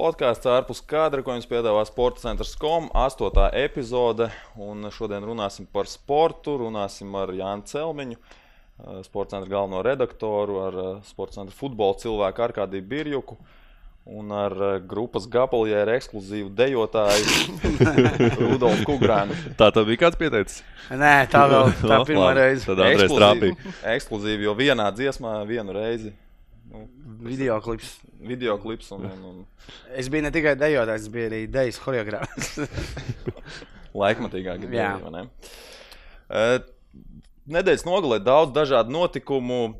podkāsts ārpus kadra, ko jums piedāvā Sports centrs kom, astotā epizode. Un šodien runāsim par sportu, runāsim ar Jānu Celmiņu, eh, Sports centra galveno redaktoru, ar eh, Sports centra futbola cilvēku Arkādiju Birjuku. Un ar eh, grupas gabaljēru ekskluzīvu dejotāju Rudolfu Kungrānu. Tā tad bija kāds pieteicis. Nē, tā vēl tā pirmā reize. Tad Andrejs trāpīja. Ekskluzīvi, jo vienā dziesmā vienu reizi. Video klips. video klips un, un, un Es biju ne tikai dejotājs, es biju arī dejas choreogrāfs. laikmatīgāk Jā. bija. Nedēļas nogalē daudz dažādu notikumu,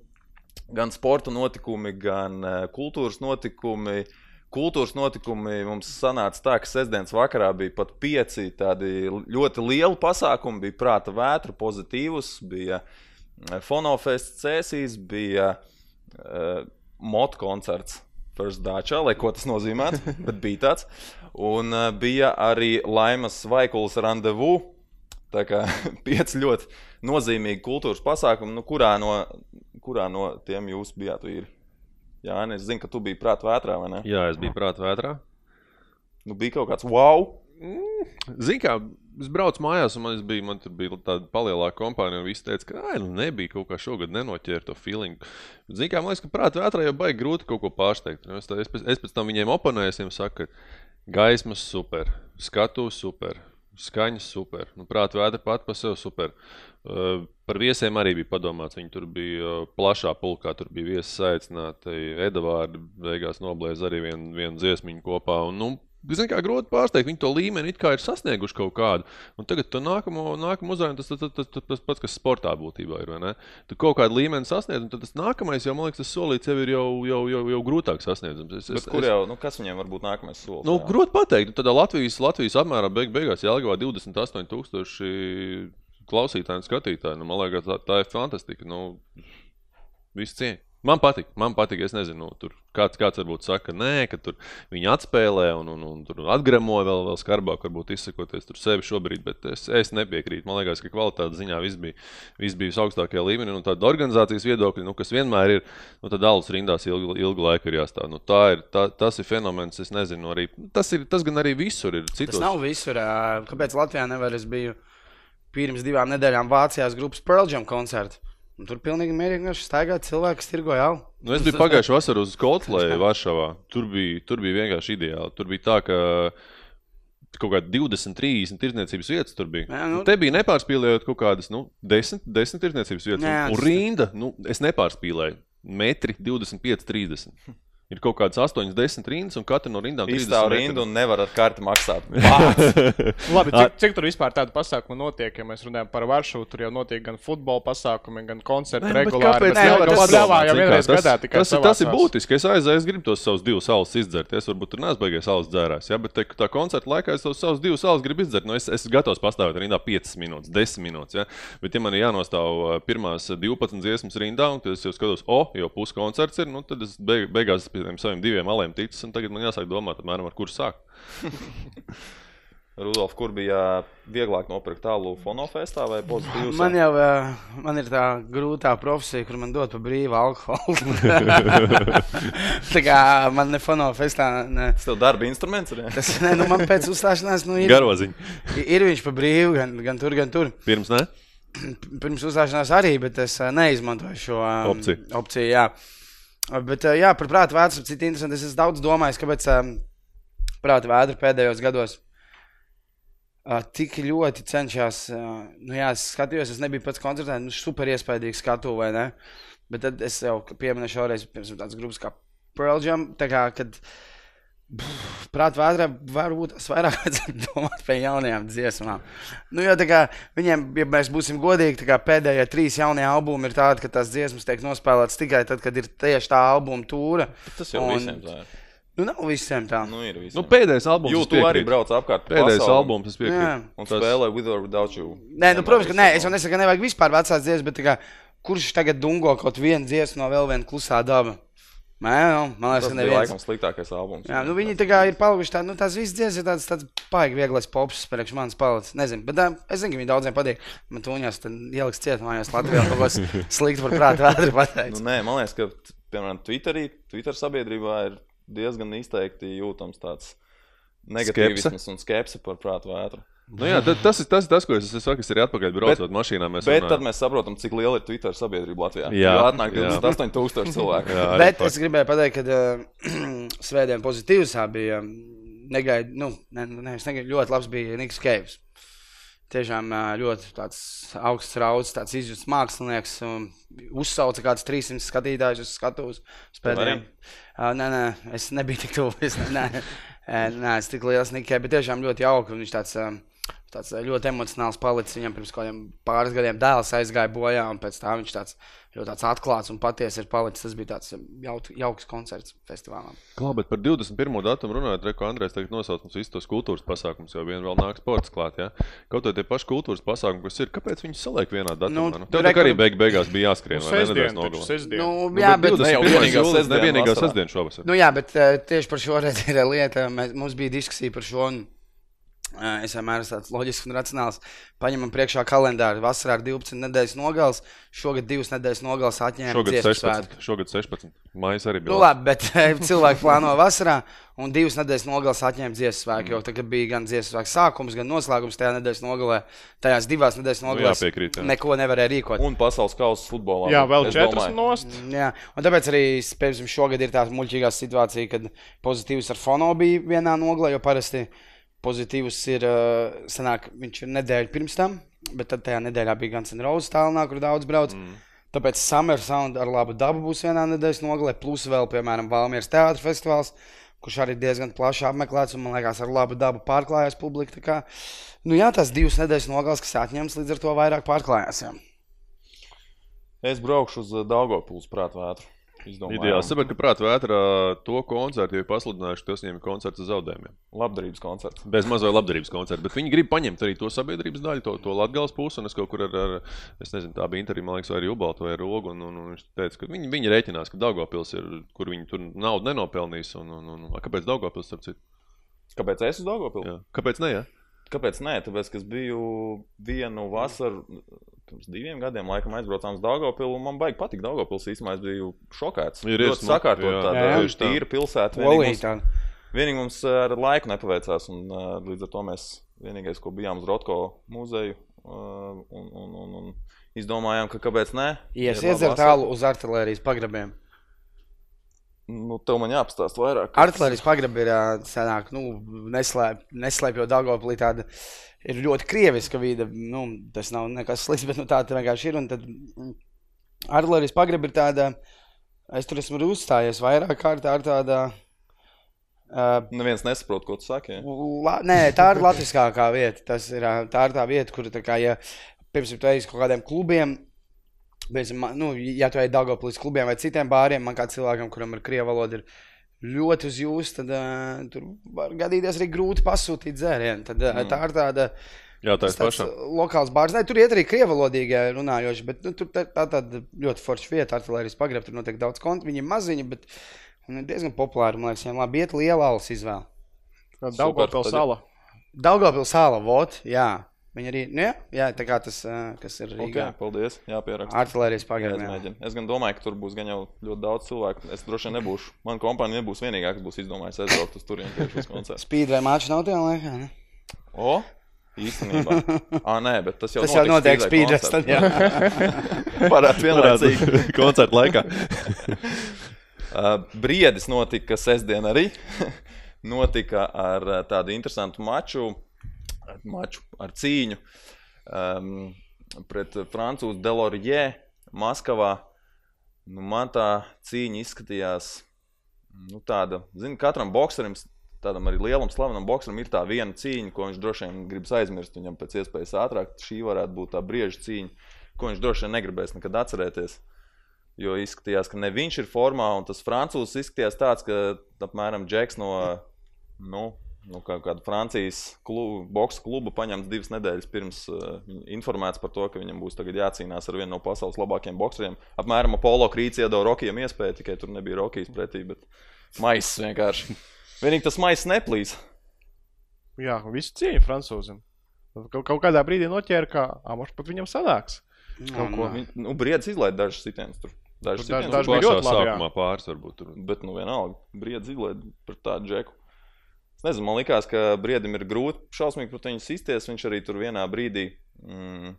gan sporta notikumi, gan eh, kultūras notikumi. Kultūras notikumi mums sanāca tā, ka sestdienas vakarā bija pat pieci tādi ļoti lieli pasākumi. Bija prāta vētra, pozitīvs, bija eh, fonofests, cēsīs, bija uh, motu koncerts. First Dāčā, lai ko tas nozīmē, bet bija tāds. Un uh, bija arī Laimas Vaikulas randevu. Tā kā pieci ļoti nozīmīgi kultūras pasākumi, nu, kurā, no, kurā no tiem jūs bijāt vīri? Jā, nē, es zinu, ka tu biji prātā vētrā, vai ne? Jā, es biju prātā vētrā. Nu, bija kaut kāds wow! Zini, kā es braucu mājās, un man, es biju, man bija tāda palielāka kompānija, un visi teica, ka ai, nu nebija kaut kā šogad nenoķēra to feeling. Zini, kā man liekas, ka prātā vētrā jau baigi grūti kaut ko pārsteigt. Es, tā, es, pēc, es pēc tam viņiem oponēju, viņiem saku, ka gaismas super, skatuves super. Skaņas super. Nu, Prātā vētra pati par sevi super. Uh, par viesiem arī bija padomāts. Viņi tur bija uh, plašā pulkā, tur bija viesi saicināti. Edvards beigās noblēza arī vienu, vienu dziesmiņu kopā. Un, nu, Zini, kā grūti pārsteigt, viņi to līmeni it kā ir sasnieguši kaut kādu. Un tagad to nākamo, nākamo uzdevuma tas, tas, tas, tas, tas pats, kas sportā būtībā ir. vai ne? Tu kaut kādu līmeni sasniedz, un tas nākamais jau, man liekas, tas solīts jau ir jau, jau, jau, jau grūtāk sasniedzams. Es, Bet kur jau, nu, kas viņiem var būt nākamais solis? Nu, Jā. grūti pateikt. Nu, Tādā Latvijas, Latvijas apmērā beig, beigās jāgavā 28,000 klausītāju un skatītāju. Nu, man liekas, tā, tā ir fantastika. Nu, Viss cieņa. Man patīk, man patīk. Es nezinu, nu, tur kāds, kāds varbūt saka, ka nē, ka tur viņi atspēlē un, un, un tur atgremo vēl, vēl skarbāk, varbūt izsakoties tur sevi šobrīd, bet es, es nepiekrītu. Man liekas, ka kvalitātes ziņā viss bija, viss bija visaugstākajā līmenī. Un tāda organizācijas viedokļa, nu, kas vienmēr ir, nu, tad alus rindās ilgu, ilgu laiku ir jāstāv. Nu, tā ir, tā, tas ir fenomens, es nezinu, arī tas, ir, tas gan arī visur ir. Citos. Tas nav visur. Kāpēc Latvijā nevar? Es biju pirms divām nedēļām Vācijās grupas Pearl Jam koncertā. Tur pilnīgi mierīgi staigāja cilvēki, kas tirgoja jau. Nu, es biju pagājušā vasarā uz Coldplay Varšavā. Tur bija, tur bija vienkārši ideāli. Tur bija tā, ka kaut kāda 20, 30 tirdzniecības vietas tur bija. Jā, nu- te bija nepārspīlējot kaut kādas nu, 10, 10 tirdzniecības vietas. Jā, un, rinda, nu, es nepārspīlēju. Metri 25, 30. Ir kaut kādas 8, 10 rindas, un katra no rindām ir Izstāv rindu un nevar ar karti maksāt. Labi, cik, cik tur vispār tādu pasākumu notiek? Ja mēs runājam par Varšavu, tur jau notiek gan futbola pasākumi, gan koncerti regulāri. kāpēc nevar jau padomāt, pļāvā jau vienreiz tas- gadā tikai tas, tas ir būtiski. Es aizēju, es gribu tos savus divus salus izdzert. Es varbūt tur neesmu beigies salas dzērājs, ja? bet te, tā koncerta laikā es tos savus divus salus gribu izdzert. Nu, es, es esmu gatavs pastāvēt rindā 5 minūtes, 10 minūtes. Ja? Bet, ja man ir jānostāv pirmās 12 dziesmas rindā, un tad es jau skatos, o, jau puskoncerts ir, nu, tad es beig, beigās pie tiem saviem diviem aliem ticis, un tagad man jāsāk domāt, apmēram, ar kur sākt. Rudolf, kur bija vieglāk nopirkt tālu fonofestā vai pozitīvs? Man jau ā, man ir tā grūtā profesija, kur man dod pa brīvu alkoholu. tā kā man ne fonofestā. Ne. Tas tev darba instruments ir. Tas ne, nu, man pēc uzstāšanās nu, ir, Garoziņa. ir viņš pa brīvu, gan, gan tur, gan tur. Pirms, ne? Pirms uzstāšanās arī, bet es ā, neizmantoju šo ā, Opciju. opciju jā. Bet, jā, par prātu vētru citu interesanti. Es esmu daudz domājis, kāpēc prātu vētru pēdējos gados tik ļoti cenšas. Nu, jā, es skatījos, es nebiju pats koncertā, nu, super iespaidīgi skatu, vai ne? Bet tad es jau pieminēju šoreiz, pirms tādas grupas kā Pearl Jam, tā kā, kad Prātā vētrā varbūt tas vairāk domāt par jaunajām dziesmām. Nu, jo, tā kā, viņiem, ja mēs būsim godīgi, tā kā pēdējie trīs jaunie albumi ir tādi, ka tās dziesmas tiek nospēlētas tikai tad, kad ir tieši tā albuma tūra. Tas jau Un- visiem tā ir. Nu, nav visiem tā. Nu, ir visiem. Nu, pēdējais albums. es Jūtu arī piekrītu. brauc apkārt. Pēdējais pasauli albums, es piekrītu. Jā. Un Tas- spēlē with or without you. Nē, nu, protams, ka nē, es jau nesaku, ka nevajag vispār vecās dziesmas, bet tā kā, kurš tagad dungo kaut vienu dziesmu no vēl viena klusā daba? Nē, nu, man liekas, Tas bija neviens. laikam sliktākais albums. Jā, nu viņi tā kā ir palikuši tādi, nu tās visas dziesmas ir tādas, tādas paigi vieglais pops, priekš manis palicis. Nezinu, bet tā, es zinu, ka viņi daudziem patīk. Man tuņās tad ieliks cietumā, jo es Latvijā kaut kas slikti par prātu vēdru pateicu. Nu, nē, man liekas, ka piemēram Twitterī, Twitter sabiedrībā ir diezgan izteikti jūtams tāds negatīvisms un skepse par prātu vētru. Nu, jā, tas, ir, tas ir tas, ko es, saku, kas ir atpakaļ braucot mašīnā. Mēs Bet runājam. tad mēs saprotam, cik liela ir Twitter sabiedrība Latvijā. Jā, Jo atnāk jā. 28,000 cilvēku. Jā, Bet es gribēju pateikt, ka uh, svētdien pozitīvs bija. Negaidīju, nu, ne, ne, negaidu, ļoti labs bija Niks Keivs. Tiešām ā, ļoti tāds augsts rauds, tāds izjūts mākslinieks. un Uzsauca kāds 300 skatītājus uz skatuves. pēdējiem. Ā, Nē, nē, es nebiju tik tuvu. Es, nē, nē, es tik liels Nikai, bet tiešām ļoti jauki. un Viņš tāds, ā, tāds ā, ļoti emocionāls palicis. Viņam pirms kaut kādiem pāris gadiem dēls aizgāja bojā, un pēc tam viņš tāds ļoti tāds atklāts un patiesi ir palicis. Tas bija tāds jaut, jauks koncerts festivālā. Klā, bet par 21. datumu runājot, Reko Andrēs tagad nosauc mums visus tos kultūras pasākumus, jau vien vēl nāk sports klāt. Ja? Kaut arī tie paši kultūras pasākumi, kas ir, kāpēc viņi saliek vienā datumā? Nu, Nu, Tev tā Reku- arī beig beigās bija jāskrien, vai ne? Sestdien, Nedēļas nogalē. Nu, Nu, jā, bet bet, ne jau 21. vienīgā sestdiena vasarā. sestdiena šovasar. Nu, jā, bet uh, tieši par šo reizi ir lieta. Mēs, mums bija diskusija par šo. Un, es vienmēr esmu tāds loģisks un racionāls. Paņemam priekšā kalendāru. Vasarā ir 12 nedēļas nogales. Šogad divas nedēļas nogales atņēma Šogad dziesmu 16. svētku. Šogad 16. Mājas arī bija. Nu, labi, bet cilvēki plāno vasarā, un divas nedēļas nogales atņēma dziesmu svētku. Jo tagad bija gan dziesmu svētku sākums, gan noslēgums tajā nedēļas nogalē. Tajās divās nedēļas nogalēs jāpiekrīt, jā. neko nevarēja rīkot. Un pasaules kausa futbolā. Jā, vēl es četras domāju. nost. Jā, un tāpēc arī piemēram, šogad ir tā muļķīgā situācija, kad pozitīvs ar fono bija vienā nogalē, jo parasti pozitīvs ir, uh, sanāk, viņš ir nedēļa pirms tam, bet tad tajā nedēļā bija gan Senrauza tālāk, kur daudz brauc. Mm. Tāpēc Summer Sound ar labu dabu būs vienā nedēļas nogalē, plus vēl, piemēram, Valmieras teātris festivāls, kurš arī diezgan plaši apmeklēts un, man liekas, ar labu dabu pārklājās publika. Kā, nu jā, tās divas nedēļas nogales, kas atņemts, līdz ar to vairāk pārklājās. Jā. Es braukšu uz Dāngopils prātu Izdomājām. Ideāli. Saprotu, ka prātā vētrā to koncertu jau ir pasludinājuši, ka tas viņiem ir koncerts ar zaudējumiem. Labdarības koncerts. Bez mazā labdarības koncerta. Bet viņi grib paņemt arī to sabiedrības daļu, to, to latgāles pusi. Un es kaut kur ar, ar es nezinu, tā bija intervija, man liekas, vai arī Ubalta vai Rogu. Un, un, un viņš teica, ka viņi, viņi rēķinās, ka Daugopils ir, kur viņi tur naudu nenopelnīs. Un, un, un, un, kāpēc Daugopils, starp citu? Kāpēc es uz Dāngopilu? Jā. Kāpēc ne? Ja? Kāpēc nē? Tāpēc, ka es biju vienu vasaru, pirms diviem gadiem, laikam, aizbraucām uz Dāngopilu. un Man baigi patīk Dāngopils. Īsumā es biju šokēts. Ir, ļoti sakārtot tāda tīra pilsēta. Vienīgi mums, vienīgi mums ar laiku nepaveicās. Un, uh, līdz ar to mēs vienīgais, ko bijām uz Rotko muzeju. Uh, un, un, un, un izdomājām, ka kāpēc ne? Ies Ir laba iedzert vasara. tālu uz artērijas pagrabiem. Nu, tev man jāpastāsta vairāk. Artērijas pagrabi ir senāk, nu, neslēp, neslēpjot Dagoplī tāda. Ir ļoti krieviska vide. Nu, tas nav nekas slikts, bet nu, tā vienkārši ir. Un tad artērijas pagrabi ir tāda. Es tur esmu uzstājies vairāk kārtā ar tāda. Uh, Neviens nesaprot, ko tu saki. Ja? La, nē, tā ir latviskākā vieta. Tas ir, tā ir tā vieta, kur, tā kā, ja, piemēram, tu ej uz kaut kādiem klubiem, piemēram, man- nu, ja tu ej Dāngoplis klubiem vai citiem bāriem, man kā cilvēkam, kuram ir krievu valoda, ir ļoti uz jums, tad uh, tur var gadīties arī grūti pasūtīt dzērienu. Tad, uh, tā ir tāda. Jā, tā ir pašā. Lokāls bārs. Nē, tur iet arī krievalodīgi runājoši, bet nu, tur tā, tā tāda ļoti forša vieta, artilērijas pagrabā. Tur notiek daudz kontu, viņi ir maziņi, bet viņi ir diezgan populāri. Man liekas, viņiem labi iet liela alus izvēle. Daugavpils tad- sala. Daugavpils sāla, vot, jā. Viņi arī, nu jā, jā tā kā tas, ā, kas ir Rīgā. Okay, paldies. Jā, Artilērijas Jā, es, gan domāju, ka tur būs gan jau ļoti daudz cilvēku. Es droši vien nebūšu. Mana kompānija nebūs vienīgā, kas būs izdomājusi aizbraukt uz turieni tieši uz koncertu. Spīd vai māču nav tajā laikā, ne? O, īstenībā. Ah, nē, bet tas jau Tas jau notiek spīdres, tad jā. Varētu vienlaicīgi. koncerta laikā. Uh, Briedis notika sestdien arī. notika ar uh, tādu interesantu maču, maču ar cīņu um, pret Francūzu Delorie Maskavā. Nu, man tā cīņa izskatījās nu, tāda, zinu, katram bokserim, tādam arī lielam, slavenam bokserim, ir tā viena cīņa, ko viņš droši vien gribas aizmirst. Viņam pēc iespējas ātrāk šī varētu būt tā brieža cīņa, ko viņš droši vien negribēs nekad atcerēties. Jo izskatījās, ka ne viņš ir formā, un tas frančūzs izskatījās tāds, ka apmēram Džeks no nu, nu, kā, kāda Francijas klubu, boxa kluba paņemts divas nedēļas pirms uh, informēts par to, ka viņam būs tagad jācīnās ar vienu no pasaules labākajiem boxeriem. Apmēram Apollo Krīts iedod Rokijam iespēju, tikai tur nebija Rokijas pretī, bet maisis vienkārši. Vienīgi tas maisis neplīs. Jā, visu cieņu francūzim. Kaut, kaut kādā brīdī noķēra, ka Amos pat viņam sanāks. Kaut ko. nu, Viņ- Nu, Briedis izlaiž dažus sitienus tur. Citi, daži nu, bija ļoti labi, sākumā pāris varbūt tur. bet, nu, vienalga, briedzi izlaiž par tādu džeku. Es nezinu, man liekas, ka briedim ir grūti šausmīgi pret viņu sisties. Viņš arī tur vienā brīdī, mm,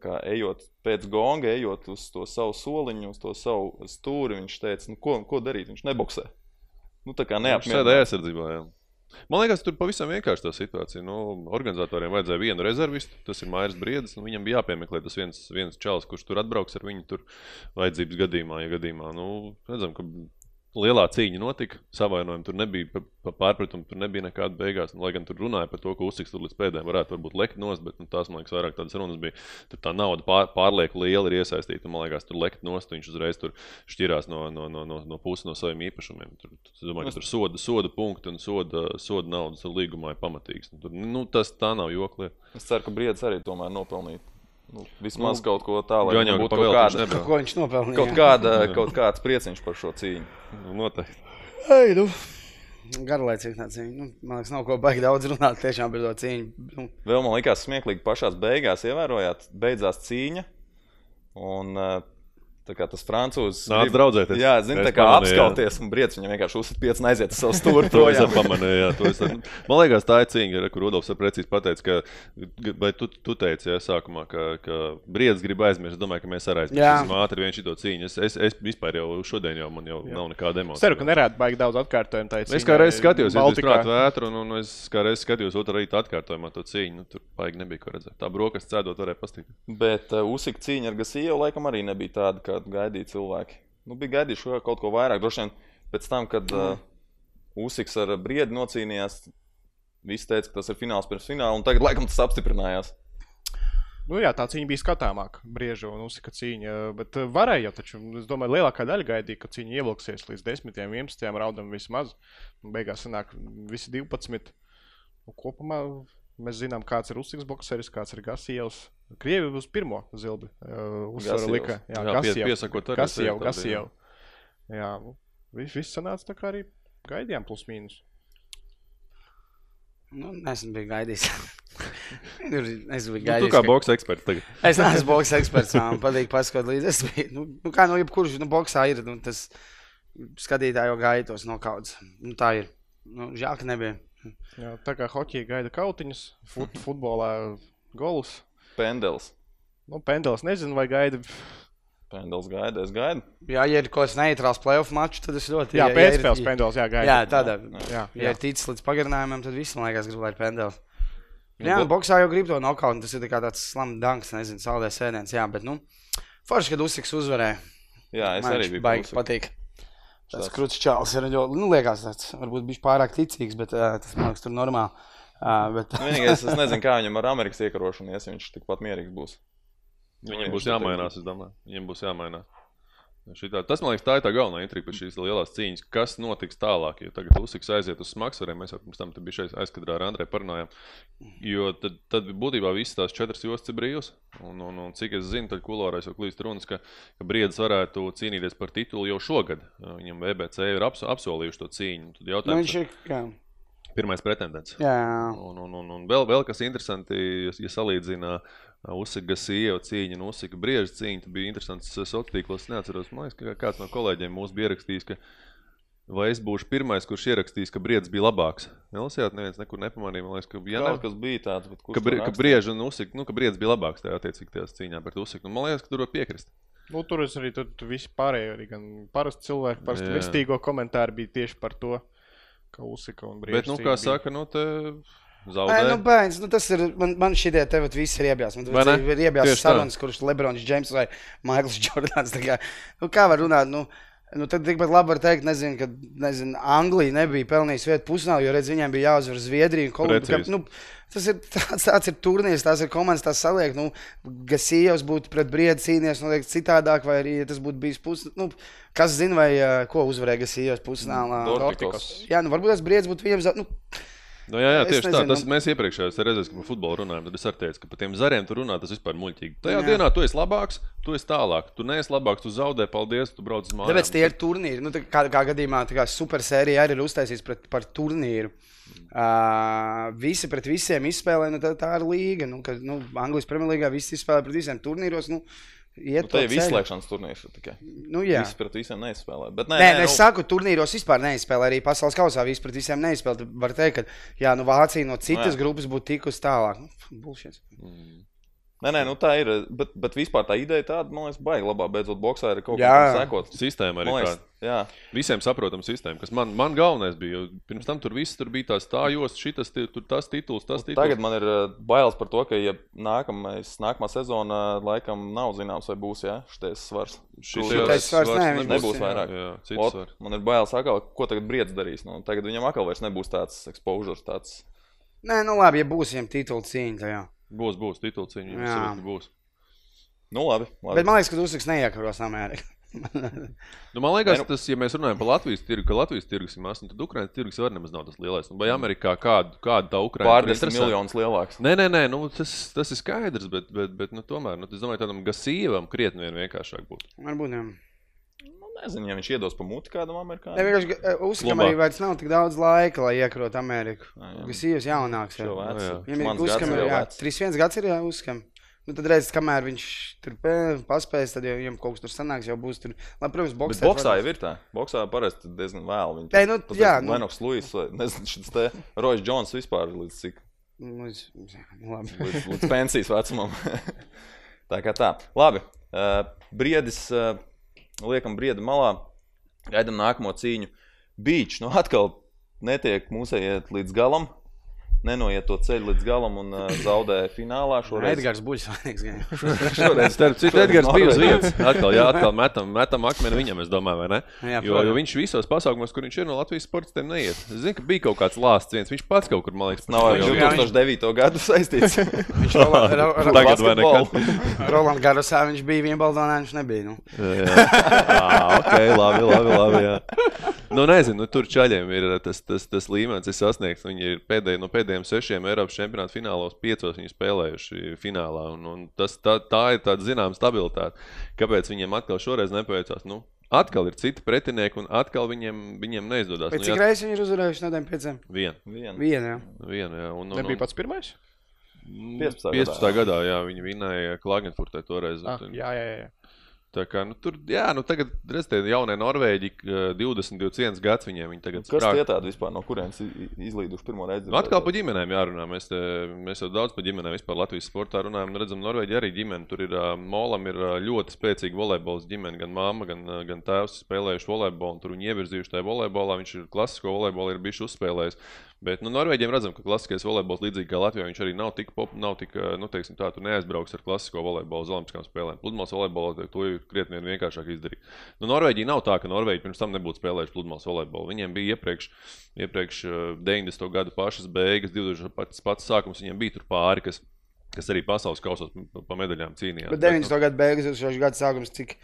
kā ejot pēc gonga, ejot uz to savu soliņu, uz to savu stūri, viņš teica, nu, ko, ko darīt. Viņš neboksē. Nu, tā kā Viņš sēdēja aizsardzībā. Jā. Man liekas, tur pavisam vienkārši tā situācija. Nu, organizatoriem vajadzēja vienu rezervistu, tas ir Mairis Briedis. Nu, viņam bija jāpiemeklē tas viens, viens čalis, kurš tur atbrauks ar viņu tur vajadzības gadījumā. Ja gadījumā nu, redzam, ka lielā cīņa notika, savainojumi tur nebija, pa, pa pārpratumu tur nebija nekāda beigās. Nu, lai gan tur runāja par to, ka uzsiks tur līdz pēdējiem varētu varbūt lekt nost, bet nu, tās, man liekas, vairāk tādas runas bija. Tur tā nauda pār, pārlieku liela ir iesaistīta. un, Man liekas, tur lekt nost, viņš uzreiz tur šķirās no, no, no, no, no puses no saviem īpašumiem. Tur, es domāju, ka tur soda, soda punkti un soda, soda naudas līgumā ir pamatīgs. Nu, tur, nu, tas tā nav jokli. Es ceru, ka briedis arī tomēr nopelnīja. Nu, vismaz nu, kaut ko tādu, lai jau būtu kaut kāda, nebrauc. Ko viņš nopelnīja? kaut, kāda, kaut kāds prieciņš par šo cīņu. Nu, Noteikti. Ei, nu. Garlaicīgi cīņa. Nu, man liekas, nav ko baigi daudz runāt tiešām par to cīņu. Nu, Vēl man likās smieklīgi, pašā beigās ievērojāt, beidzās cīņa. Un uh, tā kā tas francūzis. Nāc draudzēties. Jā, zini, Es tā kā pamanīju, jā. apskauties, un brīdis viņam vienkārši uzsver pieci un aiziet uz savu stūri. To es pamanīju. jā, to es arī- Man liekas, tā ir cīņa, ar kur Rudolfs ir precīzi pateicis, ka, vai tu, tu teici, ja sākumā, ka, ka briedis grib aizmirst. Es domāju, ka mēs arī Jā. aizmirsīsim ātri vien šito cīņu. Es, es, es vispār jau šodien jau man jau nav nekāda Es emocija. ceru, ka nerāda baigi daudz atkārtojumu. tā Es kā reiz skatījos, tur bija vētra, un, un es kā reiz skatījos otrā rīta atkārtojumā to cīņu. Nu, tur baigi nebija ko redzēt. Tā brokastu cēdot varēja pastīk. Bet uh, Usika cīņa ar Gasiju laikam arī nebija tāda, kādu gaidīja cilvēki. Nu, bija gaidījuši kaut- kaut ko vairāk. Droši vien pēc tam, kad uh, Usiks ar Briedi nocīnījās, visi teica, ka tas ir fināls pirms fināla, un tagad laikam tas apstiprinājās. Nu, jā, tā cīņa bija skatāmāka, brieža un uzsika cīņa. Bet eh, varēja jau, taču es domāju, lielākā daļa gaidīja, ka cīņa ievilksies līdz 10, 11, raudam vismaz. Beigās sanāk visi 12. Nu, kopumā mēs zinām, kāds ir uzsiks bokseris, kāds ir Gasijevs. Krievi uz pirmo zilbi uh, uzsvaru Gasijevs. lika. Jā, Jā, pie- Gasijevs. piesakot arī Gasijev, sevi tādu, Gasijev. Jā, nu, viss, viss sanāca tā kā arī gaidījām plus mīnus. nu, esmu bijis gaidījis. Es biju Nu, tu gaidījis. kā ka- boks eksperts tagad. Es neesmu boks eksperts, man patīk paskatīt līdzi. Es biju, nu, nu, kā no jebkuras, nu, boxā ir, nu, tas skatītāji jau gaida tos nokauts. Nu, tā ir. Nu, ka nebija. Jā, tā kā hoķija gaida kautiņus, fut, futbolā golus. Pendels. Nu, Pendels nezinu, vai gaida. Pendels gaida, es gaidu. Jā, ja ir kaut kāds neitrāls playoff mačs, tad es ļoti. Jā, ja- ja pēcspēles ir- Pendels, jā, gaida. Jā, tādā. jā, Ja jā. ir ticis līdz pagarinājumam, tad viss, man liekas, grib, lai ir pendels. Jā, nu, boxā jau grib to nokautu. Tas ir tā tāds slams danks, nezinu, saldē sēdiens. Jā, bet, nu, forši, kad uzsiks uzvarēja. Jā, es Man arī biju baigi patīk. Tas krūtis čāls ir ļoti, nu, liekas, tāds varbūt bijis pārāk ticīgs, bet uh, tas man liekas, tur normāli. Uh, bet, Nu, Vienīgais, es nezinu, kā viņam ar Amerikas iekarošanu ies, ja viņš tikpat mierīgs būs. Viņš būs jāmainās, es domāju. Viņiem būs jāmainās. Šitā, tas, man liekas, tā ir tā galvenā intriga par šīs lielās cīņas, kas notiks tālāk. Jo tagad Usiks aiziet uz smagsvariem, mēs jau pirms tam te bija šeit aizkadrā ar Andrei parunājām. Jo tad, tad būtībā visas tās četras jostas ir brīvas. Un, un, un cik es zinu, tad kulārais jau klīst runas, ka, ka Briedis varētu cīnīties par titulu jau šogad. Viņam VBC ir apso, apsolījuši to cīņu. Tad nu, jautājums, viņš ir, ir pirmais pretendents. jā, Un, un, un, un vēl, vēl kas interesanti, ja, salīdzina Usika sieva cīņu un Usika brieža cīņu, tad bija interesants sociālos tīklos. Es neatceros, man liekas, ka kāds no kolēģiem mums bija ierakstījis, ka vai es būšu pirmais, kurš ierakstīs, ka briedis bija labāks. Nelasījāt, neviens nekur nepamanīja. Man liekas, ka, ja Jā, nav, kas bija tāds, bet kurš ka, brie, to ka brieža un Usika, nu, ka briedis bija labāks tajā attiecīgi tajās cīņā pret Usiku. Un man liekas, ka tur var piekrist. Nu, tur es arī tur visi pārējie, arī gan parasti cilvēki, parasti Jā. vestīgo komentāri bija tieši par to, ka Usika un Brīsīs. Bet, nu, kā saka, nu, te zaudē. nu, bērns, nu, tas ir. Man, man šitie te vat visi ir iebjās. Man ir iebjās sarunas, kurš Lebrons, Džeims vai Maikls Jordans. Kā, nu, kā var runāt? Nu, Nu, tad tikpat labi var teikt, nezinu, ka nezinu, Anglija nebija pelnījusi vietu pusfinālā, jo redz, viņiem bija jāuzvar Zviedrija un Kolumbija. Nu, tas ir tāds, tāds ir turnīrs, tās ir komandas, tās saliek. Nu, Gasījos būtu pret Briedu cīnījies, liekas, citādāk, vai arī ja tas būtu bijis pusfinālā. Nu, kas zina, vai uh, ko uzvarēja Gasījos pusfinālā? Dortikos. Jā, nu, varbūt tas Briedis būtu viņiem. za- Nu, Nu, jā, jā, tieši tā. Tas nu- mēs iepriekšējās reizēs, kad par futbolu runājām, tad es arī teicu, ka par tiem zariem tur runā tas vispār muļķīgi. Tajā Jā. dienā tu esi labāks, tu esi tālāk. Tu neesi labāks, tu zaudē, paldies, tu brauc uz mājām. Tāpēc tie ir turnīri. Nu, tā kā, kā gadījumā tā kā supersērija arī ir uztaisīta pret, par turnīru. Uh, visi pret visiem izspēlē, nu, tā, tā ir līga. Nu, kad, nu, Anglijas Premjerlīgā visi izspēlē pret visiem turnīros. Nu, iet Nu, to tā ir izslēgšanas turnīrs. Nu, jā. Visi pret visiem neizspēlē. Bet nē, Nē, nē, nu, es saku, turnīros vispār neizspēlē. Arī pasaules kausā vispār pret visiem neizspēlē. Var teikt, ka jā, nu, Vācija no citas jā. grupas būtu tikusi tālāk. Nu, bullshit. Nē, nē, nu, tā ir. Bet, bet vispār tā ideja tāda, man liekas, baigi labā. Beidzot, boxā ir kaut Jā. kā sekot. Sistēma arī Man tāda. liekas, jā. Visiem saprotama sistēma, kas man, man galvenais bija. Pirms tam tur viss tur bija tās tā josts, šitas, tur tas tituls, tas tituls. Tagad man ir uh, bailes par to, ka ja nākamais, nākamā sezona laikam nav zināms, vai būs jā, šis svars. Šitais Šitais svars svars viņš Nebūs būs, vairāk. Jā, cits Ot, svars. man ir bailes, atkal, ko tagad briedis darīs. Nu, tagad viņam atkal vairs nebūs tāds exposure. Tāds... Nē, nu labi, ja būs viņam titula cīņa. Būs, būs tituls, viņam Jā. būs. Nu, labi. labi. Bet man liekas, ka Dusks neiekaros Amerikā. Nu, man liekas, nu- tas, ja mēs runājam par Latvijas tirgu, ka Latvijas tirgus ir mazs, nu, tad Ukraiņas tirgus var nemaz nav tas lielais. Nu, vai Amerikā kāda, kāda tā Ukraiņa? Pārdesmit miljonus lielāks. Nē, nē, nē nu, tas, tas ir skaidrs, bet, bet, bet nu, tomēr nu, es domāju, tādam gasīvam krietni vien vienkāršāk būtu. Varbūt jā. Nu, nezinu, ja viņš iedos pa muti kādam Ne, amerikāņam. vienkārši eh, uzskatām, Klubā. arī vairs nav tik daudz laika, lai iekarot Ameriku. Jā. Kas ir jaunāks? Viņam ir jau jā, vecs. 3-1 gads ir jā, uzskatām. Nu, tad reizes, kamēr viņš tur pē- paspēs, tad jau kaut kas tur sanāks, jau būs tur. Labi, protams, Bet boksēt boxā jau ir tā. Boxā parasti diezgan vēl. Viņi Nē, nu, jā, nu- Lenoks Luis, vai nezinu, šis te Rojas Džons vispār līdz cik Nu, es- jā, nu, labi. līdz, līdz pensijas vecumam. tā kā tā. Labi. Uh, briedis, uh, liekam, briedi malā. Gaidām nākamo cīņu. Beach, nu atkal netiek mūsējiet līdz galam. Nenoiet to ceļu līdz galam un uh, zaudē finālā šoreiz. Edgars vajag gan. šoreiz Starp citu, Edgars bija uz vietas. Atkal, jā, atkal metam, metam akmeni viņam, es domāju, vai ne? Jā, Jo, jo viņš visos pasākumos, kur viņš ir no Latvijas sportistiem, neiet. Es zinu, ka bija kaut kāds lāsts viens. Viņš pats kaut kur, man liekas, Nav jau- Jā, 2009. gadu saistīts. Viņš Rola- Ro- Ro- Tagad vai nekad. Roland Garosā viņš bija vienbaldonā, viņš nebija. Nu. Jā, jā. ok, labi, labi. labi jā. Nu, nezinu, nu, tur čaļiem ir tas, tas, tas līmenis, ir sasniegts. Viņi ir pēdēji, no pēdējiem sešiem Eiropas čempionāta finālos, piecos viņi spēlējuši finālā. Un, un tas, tā, tā ir tāda zināma stabilitāte. Kāpēc viņiem atkal šoreiz nepaveicās? Nu, atkal ir citi pretinieki, un atkal viņiem, viņiem neizdodas. Bet Nu, cik jā, reizes viņi ir uzvarējuši no tiem pieciem? Vien, Vien. Vienu, jā. vien, jā. Un, un, Nebija un, pats pirmais? 15. 15. gadā, jā, viņi vinēja Klagenfurtē toreiz. Ah, jā, jā, jā. Tā kā, nu, tur, jā, nu, tagad, redziet, jaunie Norvēģi, ka 20, 21 gads viņiem viņi tagad Kas sprāk. tie tādi vispār no kurienes izlīduši pirmo reizi? Nu, atkal par ģimenēm jārunā. Mēs, te, mēs jau daudz par ģimenēm vispār Latvijas sportā runājam. Nu, Redzam, Norvēģija arī ģimene. Tur ir ā, Molam ir ā, ļoti spēcīga volejbola ģimene. Gan mamma, gan, gan tēvs spēlējuši volejbolu. Tur viņi ievirzījuši tajā volejbolā. Viņš ir klasisko volejbolu, ir bijis uzspēlējis. Bet nu, Norvēģiem redzam, ka klasiskais volejbols, līdzīgi kā Latvijā, viņš arī nav tik, pop, nav tik ā, nu, teiksim, tā, tu neaizbrauks ar klasisko volejbolu uz Olimpiskām spēlēm. Pludmales volejbolā to ir krietni vien vienkāršāk izdarīt. Nu, Norvēģija nav tā, ka Norvēģija pirms tam nebūtu spēlējuši pludmales volejbolu. Viņiem bija iepriekš, iepriekš ā, 90. gadu pašas beigas, 20. pats, pats sākums, viņiem bija tur pāri, kas, kas arī pasaules kausos pa- medaļām cīnījās. Bet 90. gada beigas, 2000. gada sākums, cik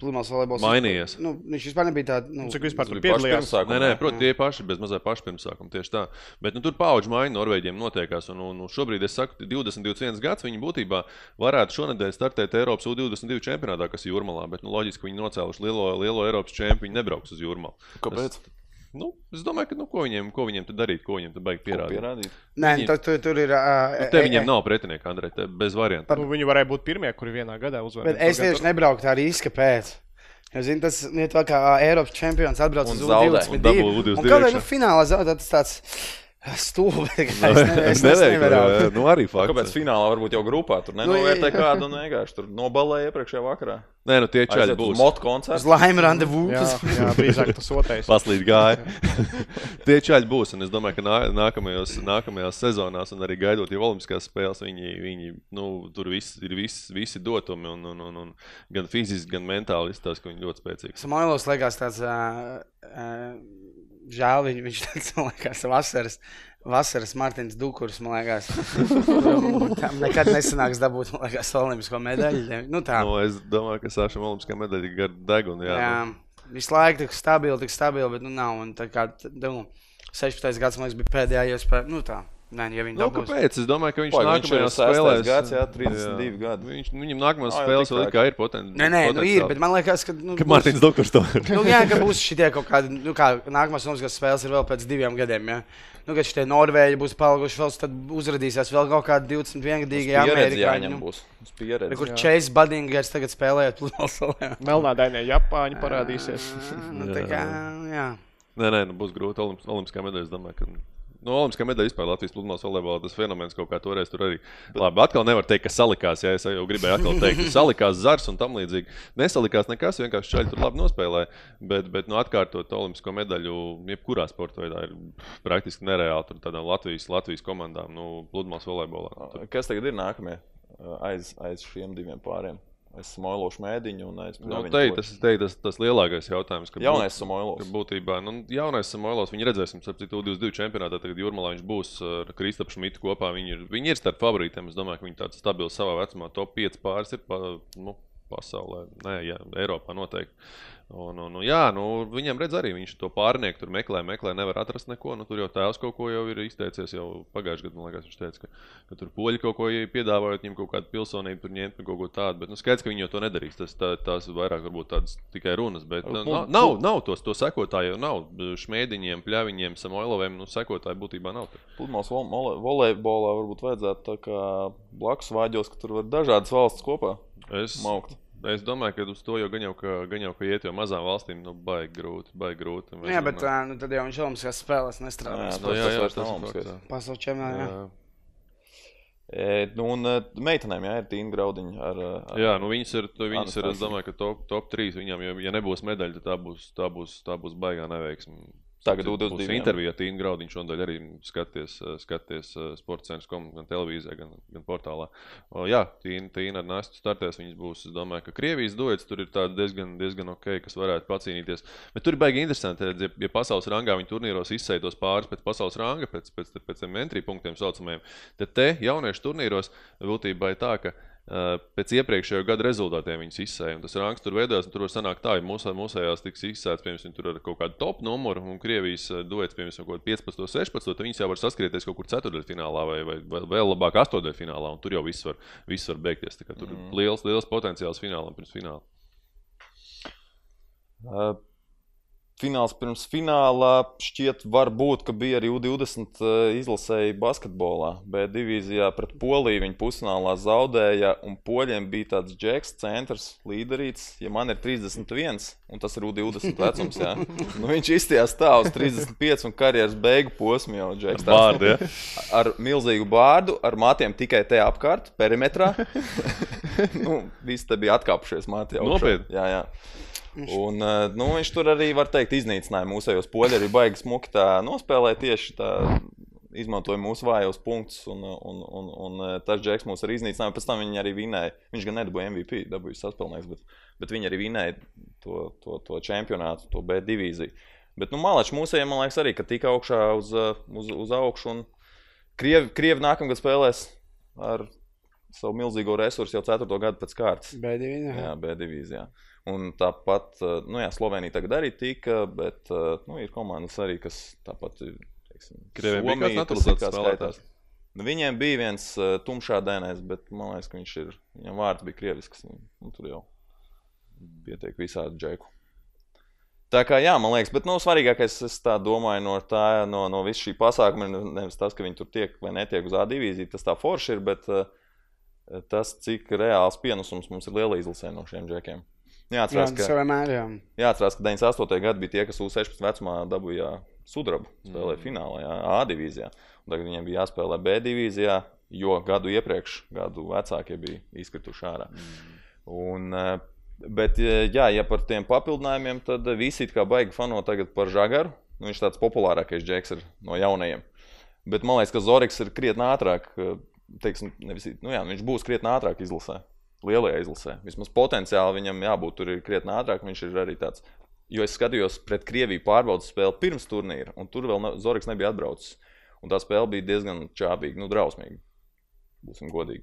pludmales volejbols Mainījies. Nu, viņš vispār nebija tāds. Nu, Cik vispār tur bija pirmsākumi. Nē, nē, protams, tie paši, bez mazliet paši pirmsākuma. Tieši tā. Bet nu, tur paudžu maiņa Norvēģiem notiekās. Un, un, un šobrīd es saku, 20, 21 gads viņi būtībā varētu šonadēļ startēt Eiropas U22 čempionātā, kas ir jūrmalā. Bet nu, loģiski, ka viņi nocēluši lielo, lielo Eiropas čempionu, viņi nebrauks uz jūrmalu. Kāpēc? Nu, es domāju, ka nu, ko, viņiem, ko viņiem tad darīt, ko viņiem tad baigi pierādīt. Pierādīt. Nē, Viņi- tur, tur, tur ir. Uh, Nu, te viņiem nav pretinieka, Andrej, te bez variantiem. Nu, viņi varēja būt pirmie, kuri vienā gadā uzvarēja. Bet es tieši nebraucu tā riska pēc. Es zinu, tas ir tā kā ā, Eiropas čempions atbrauc Un uz zaudē. Un dabū U22. U22 Un kādēļ iekšā. nu, finālā zaudēt tas tāds ne, es, es nevaru. Nu, arī fakts. Kāpēc finālā varbūt jau grupā tur nenovērtē kādu un vienkārši tur nobalēja iepriekšējā vakarā? Nē, nu tie čaļi uz būs. motu Uz koncertu. laimi randevu. Jā, jā drīzāk tas otrais. Paslīd gāja. Tie čaļi būs. Un es domāju, ka nā, nākamajos, nākamajās sezonās, un arī gaidot jau Olimpiskās spēles, viņi, viņi nu, tur viss, ir viss, visi dotumi. Un, un, un, un gan fiziski, gan mentāli izstāsta, ka viņi ļoti spēcīgi. Samoilovs liekas tāds uh, uh, žēl, viņ, viņš tāds, man liekas, vasaras. Vasaras Martins Dukurs, man liekas, tam nekad nesanāks dabūt, liekas, olimpisko medaļu. Nu tā. Nu, es domāju, ka Sāšam Olimpiskā medaļa ir gar deguna. Jā, Jā, visu laiku tik stabili, tik stabili, bet nu nav. Un tā kā t- nu, 16. gads, man liekas, bija pēdējā iespēja. Nu tā. Nē, ja Nu, dabūs. kāpēc? Es domāju, ka viņš sestais spēlēs. gads, jā, 32 gadi. Viņš, viņam nākamajās Ā, jau spēlēs tik vēl kā ir potenciāli. Nē, nē, nu ir, bet man liekas, ka. Nu, Ka būs- Mārtiņš Doktors to ir. Nu, jā, ka būs šie kaut kādi, nu, kā nākamās Olimpiskās spēles ir vēl pēc diviem gadiem. Ja? Nu, kad šie Norvēģi būs palikuši vēl, tad uzrādīsies vēl kaut kādi 21 gadīgi Pieredzi amerikāņi. Nu, būs. Uz pieredzi. kur Chase Badingers tagad spēlējot pludmalē. Melnādainie Japāņi parādīsies. Nu, tā kā, jā. Nē, nē, nu, būs grūti. Olimp Olimpiskā medaļa, es domāju, ka. No Olimpiskā medaļa vispār Latvijas pludmales volejbolā tas fenomens kaut kā toreiz tur arī. Labi, atkal nevar teikt, ka salikās, ja es jau gribēju atkal teikt, ka salikās zars un tam līdzīgi. Nesalikās nekas, vienkārši čaļi tur labi nospēlēja. Bet, bet nu, atkārtot Olimpisko medaļu jebkurā sporta veidā ir praktiski nereāli tur tādām Latvijas, Latvijas komandām, nu, pludmales volejbolā. Tur Kas tagad ir nākamie aiz, aiz šiem diviem pāriem? Aiz Samoilošu mēdiņu aiz Nu, te, tas ir tas, tas lielākais jautājums. Jaunais ka Būtībā, nu, jaunais Samoilovs, viņi redzēsim, ap citu 22 čempionātā, tagad Jurmalā viņš būs ar Kristapu Šmitu kopā. Viņi ir, viņi ir starp favorītiem. Es domāju, ka viņi tāds stabils savā vecumā. Top 5 pāris ir pa, nu, pasaulē, nē, jā, Eiropā noteikti. Un, un, un, jā, nu, viņam redz arī, viņš to pārnieku tur meklē, meklē, nevar atrast neko. Nu, tur jau tēvs kaut ko jau ir izteicies. Jau pagājušajā gadā, man liekas, viņš teica, ka, ka tur poļi kaut ko piedāvājot, viņam kaut kādu pilsonību tur ņemt, kaut ko tādu. Bet, nu, skaidrs, ka viņi to nedarīs. Tas tā, tās vairāk varbūt tādas tikai runas. Bet nu, nav, nav, nav tos to sekotāju, nav šmēdiņiem, pļaviņiem, samoiloviem. Nu, sekotāji būtībā nav. Pludmales volejbolā varbūt vajadzētu tā kā blakus vāģos, ka tur var dažādas valsts kopā Es, maukt. Es domāju, ka uz to jau gan jau, ka, gan jau ka iet, jo mazām valstīm nu, baigi grūti. Baigi grūti Nu, jā, bet ā, nu, tad jau viņš Olimpiskās spēlēs Jā, nestrādās. Nu, jā, jā, vairs tas ir mums, jā. Pasaules čempionātā. jā. Jā. E, nu, un meitenēm, jā, ir tīna graudiņa ar, ar Jā, nu viņas ir, viņas ir es domāju, ka top, top 3 viņam, jo, ja nebūs medaļa, tad tā būs, tā būs, tā būs baigā neveiksme. Tagad Būs U22, jā. intervijā Tīna Graudiņš šodien arī skaties, eh, skaties eh, sporta centrā, gan televīzijā, gan, gan portālā. O, jā, Tīna, Tīna ar Nāstu startēs. Viņas būs, es domāju, ka Krievijas duets tur ir diezgan, diezgan ok, kas varētu pacīnīties. Bet tur ir baigi interesanti, ja, ja pasaules rangā viņi turnīros izsaidos pāris pēc pasaules ranga, pēc, pēc, pēc tiem entry punktiem saucamajiem, tad te jauniešu turnīros būtībā ir tā, ka Uh, pēc iepriekšējo gadu rezultātiem viņas izsēja. Tas rangs tur veidojās, un tur var sanākt tā, ja mūsē, mūsējās tiks izsēts, piemēram, tur ar kaut kādu top numuru, un Krievijas uh, duets, piemēram, kaut kādu 15, 16, tad viņas jau var saskrieties kaut kur ceturdaļfinālā vai, vai, vai vēl labāk astoņdaļfinālā, un tur jau viss var, viss var beigties. Tur mm. ir liels, liels potenciāls finālam pirms fināla. Uh, Fināls pirms fināla šķiet, varbūt, ka bija arī U20 uh, izlasēji basketbolā. Bet divīzijā pret Poliju viņa pusfinālā zaudēja, un poļiem bija tāds džeks, centrs, līderīts. Ja man ir 31, un tas ir U20 vecums, jā, nu, viņš izstājās tā uz 35 un karjeras beigu posmu jau džeks. Vārdi, ja? ar milzīgu bārdu, ar matiem tikai te apkārt, perimetrā. nu, visi te bija atkāpušies augšā. Nopietni? Jā, jā. Un, eh, nu, viņš tur arī, var teikt, iznīcināja mūsējos poļi. Arī baigi smuki tā nospēlēja tieši tā. Izmantoja mūsu vājos punktus, un, un, un, un eh, tas džeks mūs arī iznīcināja. Pēc tam viņi arī vinēja. Viņš gan nedabūja MVP, dabūja saspēlnieks, bet, bet viņi arī vinēja to, to, to čempionātu, to B divīziju. Bet, nu, Malačs mūsējiem, man liekas, arī, ka tika augšā uz, eh, uz, uz augšu. Krievi, Krievi nākamgad spēlēs ar savu milzīgo resursu jau 4. gadu pēc kārtas. B2. Jā, B divīzijā. Un tāpat, eh, nu jā, Slovenija tagad arī tika, bet eh, nu, ir komandas arī, kas tāpat ir. Teiksim, Krievijam bija kāds naturalizēts spēlētājs? Nu, viņiem bija viens uh, tumšā dēnēs, bet man liekas, ka viņš ir. Viņam vārds bija krievisks. Nu, tur jau pietiek visādi džeku. Tā kā jā, man liekas, bet nu, svarīgākais, es tā domāju, no, tā, no, no visa šī pasākuma ir nevis tas, ka viņi tur tiek vai netiek uz A divīziju, tas tā forši ir, bet uh, tas, cik reāls pienesums mums ir liela izlasē no šiem džekiem. Jā, Jāatcerās, tas ka, vienmēr ir. jāatcerās, ka 98. gadā bija tie, kas U16 vecumā dabūja sudrabu, spēlēja Mm. finālā, jā, A divīzijā. Un Tagad viņiem bija jāspēlē B divīzijā, jo gadu iepriekš, gadu vecākie bija izkrituši ārā. Un, eh, bet, eh, jā, ja par tiem papildinājumiem, tad visi it kā baigi fano tagad par žagaru. Nu, viņš tāds populārākais džeks ir no jaunajiem. Bet man liekas, ka Zorigs ir krietni ātrāk. eh, Teiksim, nevis, nu jā, viņš būs krietni ātrāk izlasē. Lielajā izlasē. Vismaz potenciāli viņam jābūt tur krietni ātrāk. Viņš ir arī tāds. Jo es skatījos pret Krieviju pārbaudas spēli pirms turnīra, un tur vēl ne- Zorigs nebija atbraucis. Un tā spēle bija diezgan čābīga, nu, drausmīga. Būsim godīgi.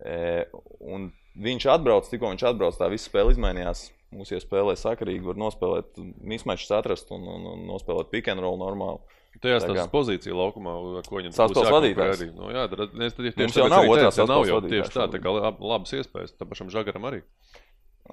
E, un viņš atbrauc, tikko viņš atbrauc, tā visa spēle izmainījās. Ja spēlē sakarīgi, var nospēlēt mismačus, atrast un, un, un nospēlēt pick and roll normāli. Tajā Tā kā. stāsta pozīcija laukumā, ko viņam jākonkurē vadītājs. arī. Nu, jā, tad, es, tad, Mums tieši jau tāpēc nav arī otrās jau vadītājs tieši tā, tā kā lab- labas iespējas, tam pašam Žagaram arī.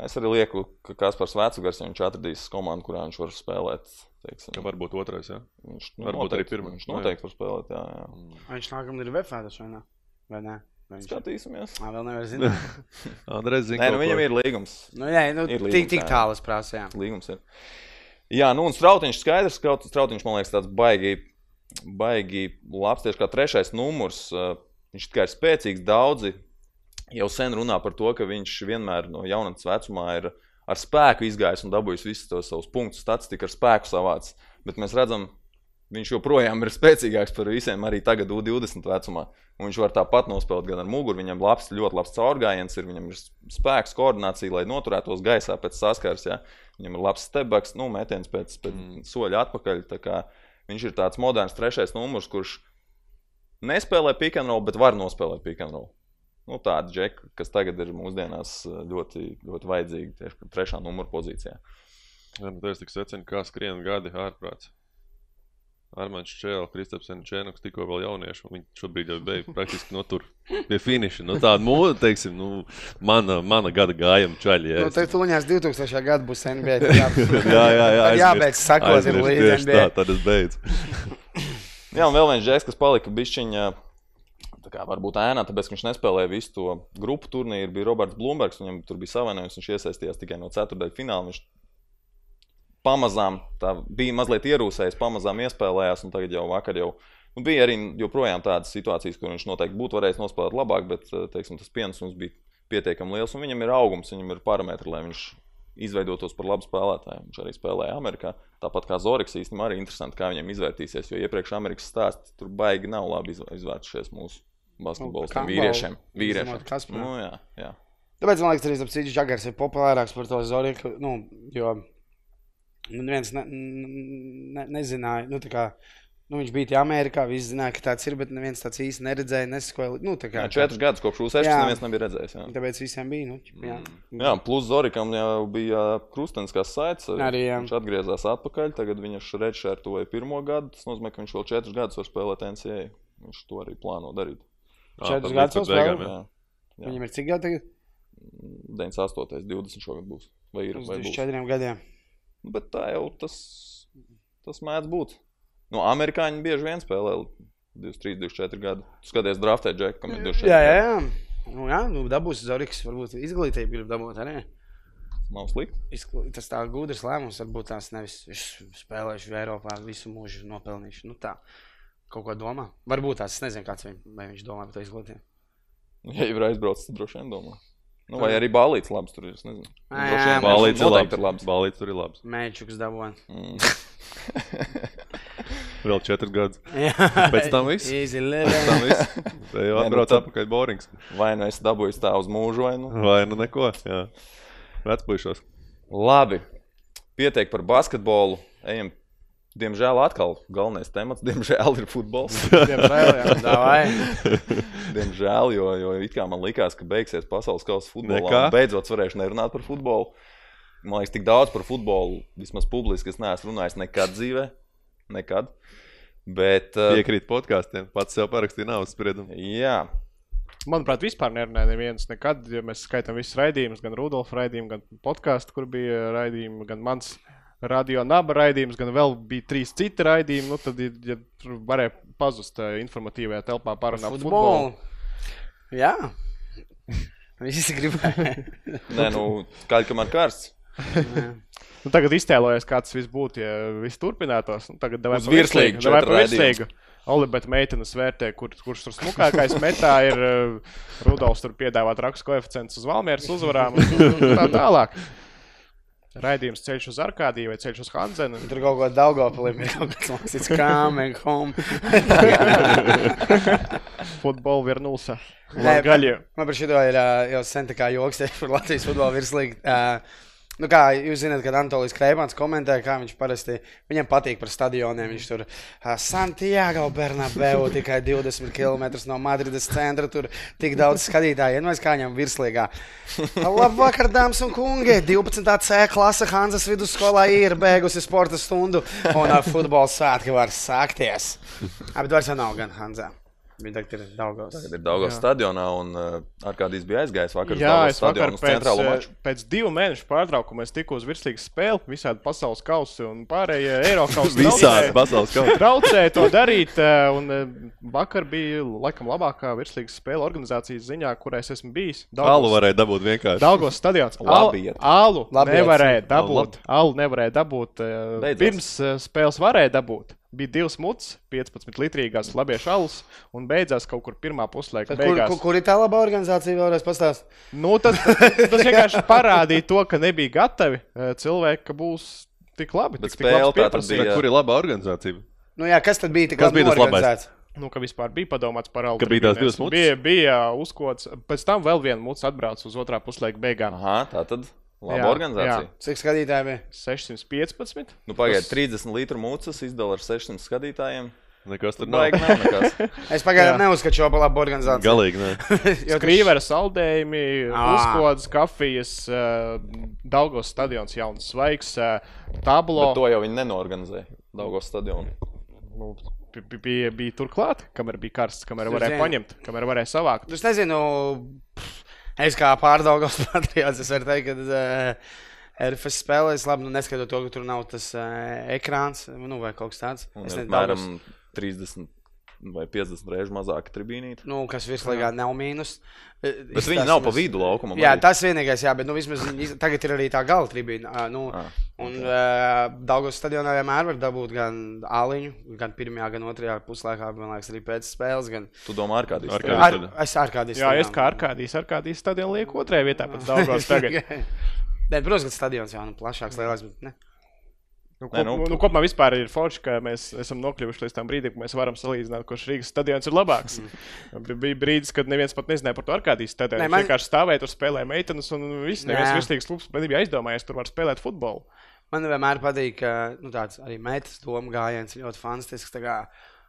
Es arī lieku, ka Kaspars Vecugars, ja viņš atradīs komandu, kurā viņš var spēlēt. Teiksim, Ka varbūt otrais, jā. viņš, varbūt arī noteikti- pirmais. Viņš Nu, jā. noteikti var spēlēt, jā, jā. Viņš nākamā ir VFēdas vai ne? Vai ne? Viņš... Skatīsimies. Ā, vēl nevar zināt. Andrejs zina, Nē, nu, viņam ir līgums. nu, jā, nu, Ir tik, līgums, tik jā. tālu jā. Līgums ir. Jā, nu un strautiņš skaidrs, ka strautiņš man liekas tāds baigi, baigi labs tieši kā trešais numurs. Viņš tikai ir spēcīgs, daudzi jau sen runā par to, ka viņš vienmēr no jaunatnes vecumā ir ar spēku izgājis un dabūjis visus tos savus punktus, statistiku ar spēku savāds. Bet mēs redzam, viņš joprojām ir spēcīgāks par visiem, arī tagad, U20 vecumā. Un viņš var tāpat nospēlēt gan ar muguru. Viņam labs, ļoti labs caurgājiens, ir, viņam ir spēks, koordinācija, lai noturētos gaisā pēc saskares. Jā. Viņam ir labs stepbacks, nu, metiens pēc, pēc mm. soļa atpakaļ. Viņš ir tāds moderns trešais numurs, kurš nespēlē pick and roll, bet var nospēlēt pick and roll. Nu, tāda džeka, kas tagad ir mūsdienās uh, ļoti, ļoti vajadzīga tieši trešā numura pozīcijā. Jā, nu, tas tik secina, kā skrien gadi ārprāts. Armāns Čēlis, Kristapsens Čēnoks, tikko vēl jaunieši. un Viņi šobrīd jau beidz praktiski no tur pie finiša. Nu, tāda mūda, teiksim, nu, mana, mana gada gājuma čaļi. Jā, Nu, tad tuliņās 2000. gada būs NBA. Jā, jā, jā, jā. Jābeidz sakot, ir līdz NBA. Tā, tad es beidzu. Jā, un vēl viens džeks, kas palika bišķiņā. Tā kā varbūt ēnā, tāpēc viņš nespēlēja visu to grupu turnīru, bija Roberts Blūmbergs. Viņam tur bija savainojums, viņš iesaistījās tikai no ceturtajā fināla. Viņš pamazām bija mazliet ierūsējis, pamazām iespēlējās, un tagad jau vakar jau nu, bija arī joprojām tādas situācijas, kur viņš noteikti būtu varējis nospēlēt labāk, bet eh, teiksim, tas pienesums bija pietiekami liels, un viņam ir augums, viņam ir parametri, lai viņš izveidotos par labu spēlētāju. Viņš arī spēlēja Amerikā. Tāpat kā Zorigs īstenībā arī interesanti, kā viņam izvērtīsies, jo iepriekš Amerikas stāsts tur baigi nav labi izv- izvērtušies mūsu basketbolistiem, Campbell, vīriešiem. vīriešiem. Nu, jā, jā. Tāpēc man liekas, arī cits žagars ir populārāks par to Zoriku. Nu, jo nu, neviens ne, ne, nezināja. Nu, kā, nu, viņš bija Amerikā, visi zināja, ka tāds ir, bet neviens tāds īsti neredzēja. Nesakoja, nu, tā kā, Jā, četrus gadus kopš U6 Jā. neviens nebija redzējis. Jā. Tāpēc visiem bija. Nu, jā. Jā, plus Zorikam jau bija krusteniskās saites. Arī, jā. Viņš atgriezās atpakaļ. Tagad viņš redšērtoja pirmo gadu. Tas nozīmē, ka viņš vēl četrus gadus var spēlēt NCA. Viņš to arī plāno darīt. Četrus gadus vēl beigām, spēlē? jā. Jā. Jā. Viņam ir cik gadi tagad? 98, 20 šogad būs. Vai ir? Uz Vai būs? 24 gadiem. Bet tā jau tas, tas mēdz būt. No amerikāņi bieži vien spēlē 23, 24 gadu. Tu skaties, draftē džeku, kam ir 24 Jā, jā, jā. Nu, jā, nu, dabūs Zoriks, varbūt izglītību grib dabūt arī. Nav slikti. Tas tā gudrs lēmums, varbūt tās nevis viņš spēlējuši Eiropā visu mūžu nopelnījuši. Nu, tā, kaut ko domā. Varbūt tās, es nezinu, kāds viņ, viņš domā par to izglītību. Ja jau ir aizbraucis, tad droši vien domā. Nu, vai arī balīts labs tur ir. Es nezinu. Jā, jā, vien Balīts ir labs. labs. Balīts tur ir labs. Mēģuks dabūjāt. Mm. Vēl četras gadus. Jā, Pēc tam viss? Easy Pēc living. tam viss. Te jau nu atbrauc atpakaļ Borings. Vai nu es dabūju tā uz mūžu, vai nu. Vai nu neko? Jā. Vecpuišos. Labi. Pietiek par basketbolu. Ejam. Diemžēl atkal galvenais temats, diemžēl, ir futbols. Diemžēl, jā, diemžēl, jo, jo it kā man likās, ka beigsies pasaules kausa futbolā. Beidzot, varēšu nerunāt par futbolu. Man liekas, tik daudz par futbolu, vismaz publiski, es neesmu runājis nekad dzīvē. Nekad. Bet, uh, Piekrīt podkāstiem. Pats sev parakstīja naudas spriedumu. jā, Manuprāt, vispār nerunāja neviens nekad. Ja mēs skaitām visus raidījumus, gan Rudolfa raidījumu, gan podkāstu, kur bija raidījumi, gan mans radio naba raidījums, gan vēl bija trīs citi raidījumi. Nu, tad, ja tur varēja pazust eh, informatīvajā telpā parunāt par futbolu. Futbolu. Jā. Visi gribēja. nē, nu, skaļi, kamēr karsts. Nu, tagad iztēlojies, kāds viss būtu, ja viss turpinātos. Nu, tagad četru par raidījumus. virslīgu. Olibeta meitenes vērtē, kur, kurš tur smukākais metā ir. Uh, Rudolfs tur piedāvā traks koeficients uz Valmieras uzvarām un tā tālāk. Raidījums ceļš uz Arkādiju vai ceļš uz Hanzenu. Tur kaut ko Daugopilim ir kaut kas mākslīgs. Coming home. Futbola Vernulsa. Nē, Gaļie. Man par šo ir jau sen tā kā joks tieši par Latvijas futbola virslīgu. Uh, Nu, kā jūs zināt, kad Antolijas Kreipāns komentē, kā viņš parasti viņam patīk par stadioniem. Viņš tur uh, Santiago Bernabeu tikai 20 km no Madrides centra. Tur tik daudz skatītāju, vienmēr kā viņam virslīgā. Labvakar, dāmas un kungi! 12. C klase Hanzas vidusskolā ir beigusi sporta stundu un futbola svētki var sākties. Jau nav gan Hanzā. Viņa tagad ir Daugavs. Tagad ir Daugavas stadionā, un uh, Arkādijs bija aizgājis vakar Jā, es vakar pēc, eh, maču. pēc divu mēnešu pārtraukuma es tikos uz virslīgas spēli, visādi pasaules kausi un pārējie Eiropas Visādi pasaules kaut kā. Traucēja to darīt, eh, un eh, vakar bija laikam labākā virslīgas spēle organizācijas ziņā, kurā es esmu bijis. Alu varēja dabūt vienkārši. Daugos stadions. Labi iet. Alu Labi iet. nevarēja Alu dabūt. Alu nevarēja dabūt. eh, Beidzās. Pirms eh, spēles varēja dabūt. Bija divas mutas, 15 litrīgās labiešu alus, un beidzās kaut kur pirmā puslaika. Kur, beigās. kur, kur ir tā labā organizācija? Vēlreiz pastāst. Nu, tas, tas vienkārši parādīja to, ka nebija gatavi eh, cilvēki, ka būs tik labi. Bet tik, tik spēle tā tad pieprasījums. bija- Kur ir laba organizācija? Nu, jā, kas tad bija tik Kas labi bija tas labais? Nu, ka vispār bija padomāts par. Ka bija tās divas mutes? Bija, bija uzkots. Pēc tam vēl viena mūcis atbrauc uz otrā puslaika beigām. Aha, tā tad laba Jā, organizācija. jā. Cik skatītāji bija? 615. Nu, Pagaidiet, Tas- 30 litru mūcas izdala ar 600 skatītājiem. Nekas tur nav. Baigi nav nekas. Es pagaidām neuzskatu šo par labu organizāciju. Galīgi, nē. Jo Krīvera saldējumi, uzkodas, kafijas, Daugos stadions jauns svaigs, tablo. Bet to jau viņi nenorganizēja Daugavas stadionu. Nu, bi- bi- bija, bija turklāt, kamēr bija karsts, kamēr varēja paņemt, kamēr varēja savākt. Es nezinu, pff, es kā pārdaugos patriots, es varu teikt, ka uh, RFS spēlēs labi, nu neskatot to, ka tur nav tas uh, ekrāns, nu vai kaut kas tāds. Un Es nezinu, apmēram 30 vai 50 reizes mazāka tribīnīte. Nu, kas virslīgā nav mīnus. Bet viņi nav pa vidu laukumam. Jā, arī. tas vienīgais, jā, bet nu, vismaz tagad ir arī tā gala tribīna. Nu, Ah, un uh, Daugos stadionā vienmēr var dabūt gan āliņu, gan pirmajā, gan otrajā puslaikā, man liekas, arī pēc spēles. Gan... Tu domā, ar kādiem Arkādijs. Ar, es ar kādīs. Jā, es kā Arkādijas, Arkādijas stadionu lieku otrajā vietā pēc Daugos tagad. Nē, protams, ka stadions jau nu, plašāks, lielāks. Bet, ne. Nu, Nē, kop, nu, nu, nu, kopumā vispār ir forši, ka mēs esam nokļuvuši līdz tam brīdim, kad mēs varam salīdzināt, kurš Rīgas stadions ir labāks. Bija brīdis, kad neviens pat nezināja par to Arkādijas stadionu. Nē, Viņš man- vienkārši stāvēja tur, spēlēja meitenes, un viss neviens Nē. virsīgs klubs nebija aizdomājies, tur var spēlēt futbolu. Man vienmēr patīk, ka nu, tāds arī metas doma gājiens ir ļoti fantastisks.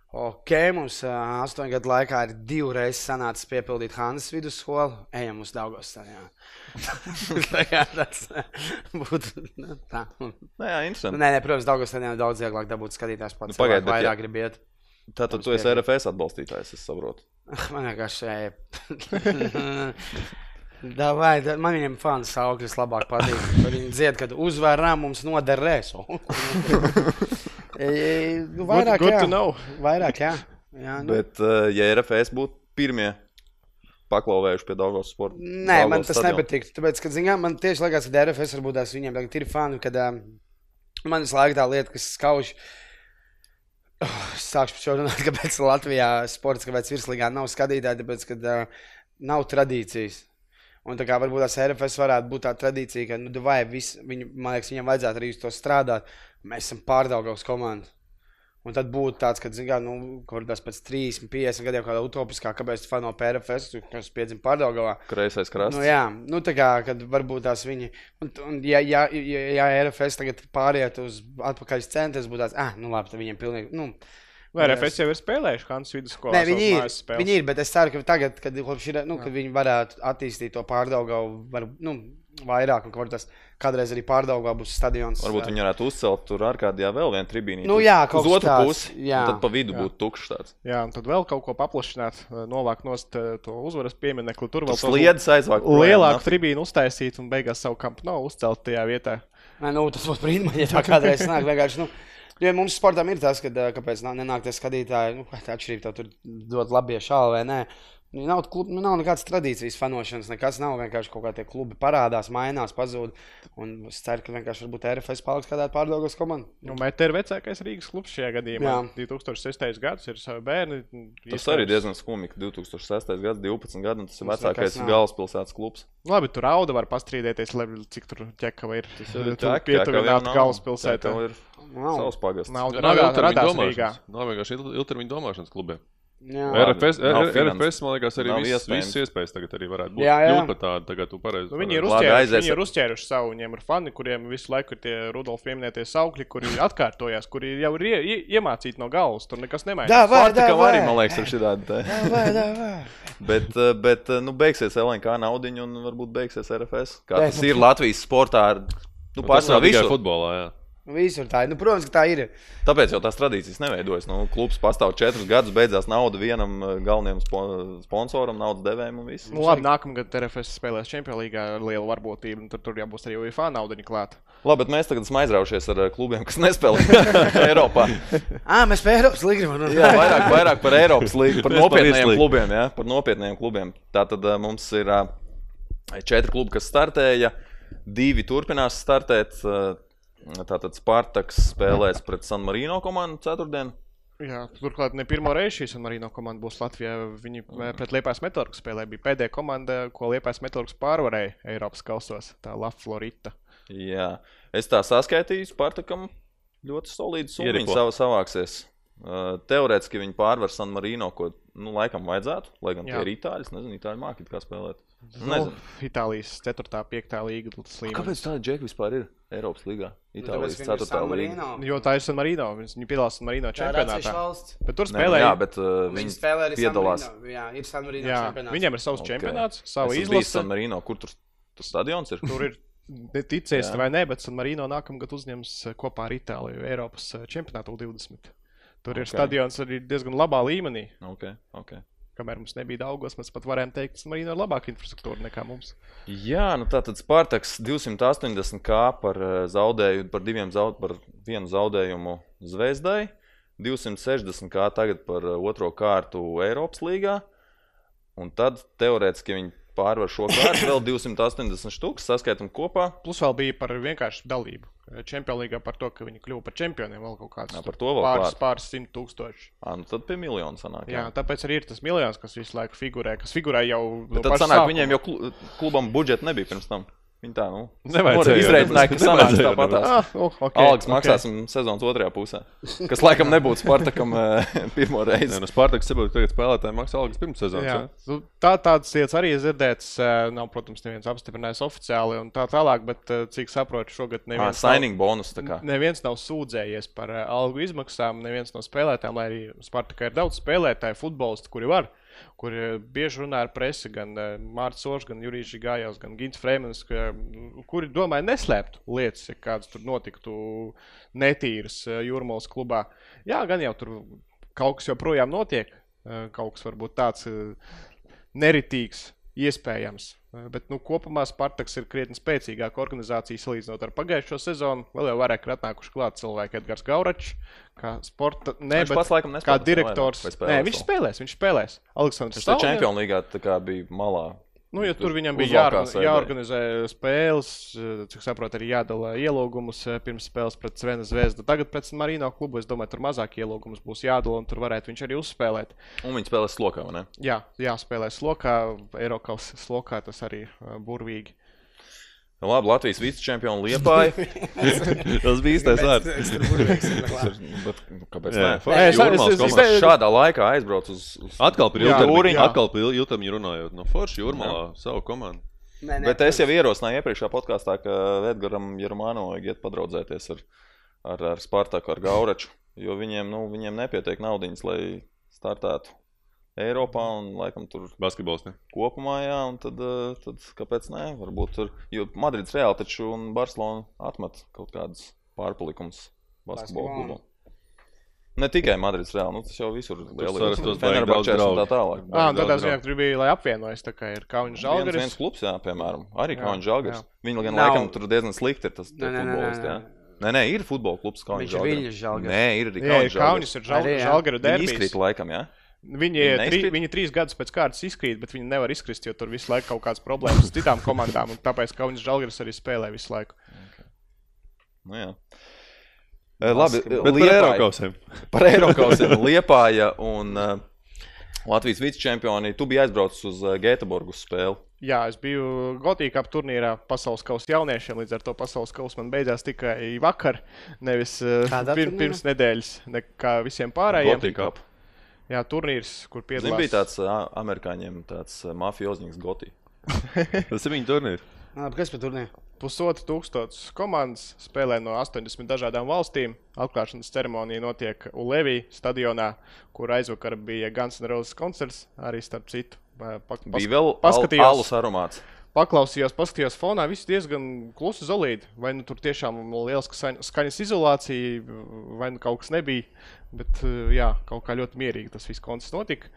Ok, mums uh, astoņu gadu laikā ir divreiz sanācis piepildīt Hanzas vidusskolu. Ejam uz Daugos. stadionu. Tā kā tas būtu nu, tā. Nu, Nē, jā, interesanti. Nē, nē, protams, Daugos stadionā ir daudz vieglāk dabūt skatītājs pats. Nu, pagaid, cilvēki bet ja- vairāk grib iet. Tātad tu esi RFS atbalstītājs, es saprotu. Man vienkārši. Da, vai, da, man viņam fans sauklis labāk patīk. Viņi dzied, kad uzvarām mums noder reso. E, nu, vairāk, good jā. to know. Vairāk, jā. jā nu. Bet, uh, ja RFS būtu pirmie paklauvējuši pie Daugavas sporta. Nē, man Daugavas tas stadiona. nepatīk. Tāpēc, kad, zinām, man tieši liekas, ka DRFS varbūt tās viņiem tagad ir fani, kad um, man visu laiku tā lieta, kas skauž. Oh, sākšu par šo runāt, kāpēc Latvijā sports, kāpēc virslīgā nav skatītāji, tāpēc, ka uh, nav tradīcijas. Un tā kā varbūt tās RFS varētu būt tā tradīcija, ka, nu, vai vis, viņu, man liekas, viņam vajadzētu arī uz to strādāt. Mēs esam pārdaugavs komanda. Un tad būtu tāds, ka, zinām, nu, kur tas pēc 30, 50 gadiem kāda utopiskā, kāpēc tu fano PRFS, kas piedzima pārdaugavā. Kreisais krasts. Nu, jā, nu, tā kā kad varbūt tās viņi. Un, un ja, ja, ja, ja RFS tagad pāriet uz atpakaļ tas būtu tāds, ah, nu labi, tad viņiem pilnīgi. Nu, Vai RFS jau ir spēlējuši Hanzas vidusskolā? Nē, viņi ir, viņi ir, bet es ceru, ka tagad, kad, ir, nu, kad viņi varētu attīstīt to pārdaugavu, var, nu, vairāk, un ka var tas kādreiz arī pārdaugā būs stadions. Varbūt viņi varētu uzcelt tur ārkārtījā vēl vienu tribīnu. Nu jā, kaut uz kas otru tāds, pusi. jā. Tad pa vidu Jā. būtu tukšs tāds. Jā, un tad vēl kaut ko paplašināt, novākt nost to uzvaras pieminekli. Tur vēl sliedas aizvākt. lielāku tribīnu uztaisīt un beigās savu kampu nav uzcelt tajā vietā. Nē, nu, tas būtu brīnums, ja tā kādreiz nāk. Vienkārši, nu, jo mums sportam ir tas, ka, kāpēc nā- nenāk tie skatītāji, nu, tā atšķirība, tev tur dod labie šāli vai nē. Nu, Nav, klub, nu, nav nekādas tradīcijas fanošanas, nekas nav. Vienkārši kaut kā tie klubi parādās, mainās, pazūd. Un es ceru, ka vienkārši varbūt RFS paliks kādā pārdaugos komandā. Nu, Mēte ir vecākais Rīgas klubs šajā gadījumā. Jā. 2006. gads ir savi bērni. Tas arī diezgan skumji, ka 2006. gads, 12 gadi, un tas ir Mums vecākais nav. galvaspilsētas klubs. Labi, tur auga var pastrīdēties, lai cik tur ķekava ir. Galvaspilsēta. ir Nav. savs pagasts. Nauda Nav radās, ilgtermiņa radās Rīgā. domāšanas. Nav vienkārši il- ilgtermiņa domāšanas klubiem. Jā. RFS, Nav RFS, man liekas, arī viss, visas iespējas tagad arī varētu būt. Jā, jā. Tādu, tagad tu pareizi. Nu, viņi, ir uzķēruši, viņi ir uzķēruši savu, viņiem ir fani, kuriem visu laiku ir tie Rudolf pieminētie saukļi, kuri atkārtojās, kuri jau ir ie, ie, iemācīti no galvas. Tur nekas nemainās. Jā, vai, Pārtikam davai. arī, man liekas, ir šī tāda. Davai, davai. Bet, eh, bet eh, nu, beigsies LNK naudiņa un varbūt beigsies RFS. Kā tas ir Latvijas sportā? ar- Nu, pārsvarā visur. futbolā, jā. Visur tā ir. Nu, protams, ka tā ir. Tāpēc jau tās tradīcijas neveidojas. Nu, klubs pastāv četrus gadus, beidzās nauda vienam eh, galvenajam spo sponsoram, naudas devējam un viss. Nu, labi, nākamgad RFS spēlēs Champions League ar lielu varbūtību, un tur, tur jābūt arī UFA naudiņa klāt. Labi, bet mēs tagad esam aizraujušies ar eh, klubiem, kas nespēlē Eiropā. Ā, mēs pēc Eiropas līnijas runājam. Jā, vairāk, vairāk par Eiropas līniju, par par nopietniem klubiem. Jā, par nopietniem klubiem. Tātad uh, mums ir četri klubi, kas startēja. Divi turpinās startēt. Tātad Spartaks spēlēs pret San Marino komandu ceturtdien. Jā, turklāt ne pirmo reizi šīs Marino komanda būs Latvijā. Viņi mm. pret Liepājas metālurgu spēlē. Bija pēdējā komanda, ko Liepājas metālurgs pārvarēja Eiropas kausos. Tā La Florita. Jā, es tā saskaitīju. Spartakam ļoti solīdi summa Ieripo. savu savāksies. Uh, teorētiski viņi pārvar San Marino, ko nu, laikam vajadzētu. Lai gan tie Jā. ir itāļi, es nezinu, itāļu mākslinieki kā spēlēt. Nu, Nezinu. Itālijas 4. un 5. līga. Līmenis. Kāpēc tāda džeka vispār ir Eiropas līgā? Itālijas Nu, viņi ir 4. San līga. Jo tā ir San Marino. Viņi piedalās San Marino ir čempionātā. Bet tur Nē, nu jā, bet uh, Viņi spēlē arī piedalās. San Marino. Jā, ir San Marino Jā, čempionāts. viņiem ir savs Ok. čempionāts, savu izlasi. San Marino, kur tur tas stadions ir. Tur ir ticēs Jā. vai nē, bet San Marino nākamgad uzņems eh, kopā ar Itāliju Eiropas eh, čempionātu 20. Tur ir Ok. stadions arī diezgan labā līmenī. Okay, okay. Kamēr mums nebija daudzos, mēs pat varējām teikt, ka Marino ir labāka infrastruktūra nekā mums. Jā, nu tā tad Spartaks 280 kā par eh, zaudējumu, par diviem zaud, par vienu zaudējumu Zvezdai, 260 kā tagad par eh, otro kārtu Eiropas līgā. Un tad teorētiski viņi pārvar šo kārtu vēl 280 štukas, saskaitam kopā. Plus vēl bija par vienkāršu dalību. Čempionā līgā par to, ka viņi kļuva par čempioniem vēl kaut Jā, to vēl pāris, pāris simt tūkstoši. À, nu tad pie miljonu sanāk. Jā, tāpēc arī ir tas miljons, kas visu laiku figurē, kas figurē jau Bet tad sanāk, sākuma. viņiem jau klu- klubam budžeta nebija pirms tam. Viņi tā, nu, Nevajadzēja. izreikināja, ka sanāks tāpatās. Ah, oh, okay, Algas maksāsim sezonas otrajā pusē. Kas laikam nebūtu Spartakam eh, pirmo reizi. Jā, no Spartaks saprotu, tagad spēlētāji maksā algas pirms sezonas. Jā, jā? nu, tā, tādas lietas arī ir dzirdētas. eh, Nav, protams, neviens apstiprinājis oficiāli un tā tālāk, bet eh, cik saprotu, šogad Ah, neviens, signing bonus. tā kā. nav, neviens nav sūdzējies par algu izmaksām, neviens no spēlētājiem, lai arī Spartakā ir daudz spēlētāju, futbolistu, kuri var. Kuri bieži runā ar presi, gan uh, Mārcis Kalns, gan Jurijs Gājos, gan Gins Freemans, ka, mm, kuri domāja neslēpt lietas, ja kādas tur notiktu netīras uh, jūrmālas klubā. Jā, gan jau tur kaut kas joprojām notiek, kaut kas varbūt tāds neritīgs, iespējams. Uh, Bet nu, kopumā Spartaks ir krietni spēcīgāka organizācija salīdzinot ar pagājušo sezonu. Vēl jau vairāk ir atnākuši klāt cilvēki, Edgars Gauračs, kā sporta. Ne, Viņš pats laikam kā nespēlēs, direktors. vai spēlēs Nē, viņš spēlēs, viņš spēlēs. Aleksandrs tā Stalņa- Champions Līgā kā bija malā. Nu, ja tur viņam bija uzvalkās jāorgan- sēdēja. jāorganizē spēles, eh, cik saprotu, arī jādala ielūgumus eh, pirms spēles pret Svena zvezdu. Tagad pret Marino klubu es domāju, tur mazāk ielūgumus būs jādala, un tur varētu viņš arī uzspēlēt. Un viņi spēlēs slokā, vai ne? Jā, jāspēlē slokā, Eiropas slokā tas arī eh, burvīgi. Nu, Labi, Latvijas vicečempionu Liepāja. Tas bija īstais vārds. Es nu, kāpēc? Nē? es- es- es- komanda. es- Šādā laikā aizbrauc uz. uz... Atkal ilgtermiņu, jā. atkal par ilgtermiņu runājot. No Forša jūrmalā savu komandu. Nē, nē, Bet es jau ierosināju iepriekšējā podkāstā, ka Edgars Jermāno vajag iet padraudzēties ar, ar, ar Spartaku, ar Gauraču. Jo viņiem, nu, viņiem nepietiek naudiņas, lai startētu Eiropā un laikam tur Basketbols. Ne? kopumā, jā, un tad, eh, tad kāpēc ne? Varbūt tur, jo Madrids Reāli taču un Barcelona atmet kaut kādus pārpalikumus basketbola klubam. Ne tikai Madrids Reāli, nu tas jau visur saras tos baigi Fenerbahčes daudz un tā draugu. tālāk. Ah, daudz tādā ziņā tur bija, lai apvienojas. Tā kā ir Kaunis Viens, viens Žalgaris. klubs, jā, piemēram, arī Jā, Kaunis Žalgars. jā. Viņi gan Nav. laikam tur diezgan slikti ir tas Nē, nē, nē, nē, jā. nē. Nē, nē, ir futbola klubs Kaunis Viņš ir Viļņas Žalgiris. Nē, ir arī Jā, Kaunis ir Kaunis Žalgars. ir Žal- Arī, jā. Žalgara Viņi derbijs. izkrīt laikam, jā. Viņi, Viņi tri, viņi trīs gadus pēc kārtas izkrīt, bet viņi nevar izkrist, jo tur visu laiku kaut kādas problēmas ar citām komandām. Tāpēc Kaunis Žalgaris arī spēlē visu laiku. Nu, jā. Eh, Labi, Bet par Eiropausiem. Par Eiropausiem Liepāja un uh, Latvijas vicečempioni. Tu biji aizbraucis uz uh, Gēteburgas spēli. Jā, es biju Gotīkā turnīrā pasaules kausa jauniešiem, līdz ar to pasaules kausa man beidzās tikai vakar, nevis uh, pir, pirms nedēļas, ne kā visiem pārējiem. Gotika. Jā, turnīrs, kur Zini, piedalās. bija tāds amerikāņiem tāds ā, mafijoznieks Gotī. Tas ir viņa turnīrs. Kas par turnīru? Pusotru tūkstošu komandas spēlē no 80 dažādām valstīm. Atklāšanas ceremonija notiek Ulevī stadionā, kur aizvakar bija Guns N' Roses koncerts. Arī starp citu, Pa- pa- Bija vēl paskatījos. al- alus aromāts. Paklausījos, paskatījos fonā, viss diezgan klusi zolīti. Vai nu tur tiešām liela skaņ- skaņas izolācija, vai nu kaut kas nebija. Bet eh, jā, kaut kā ļoti mierīgi tas viss koncerts notika.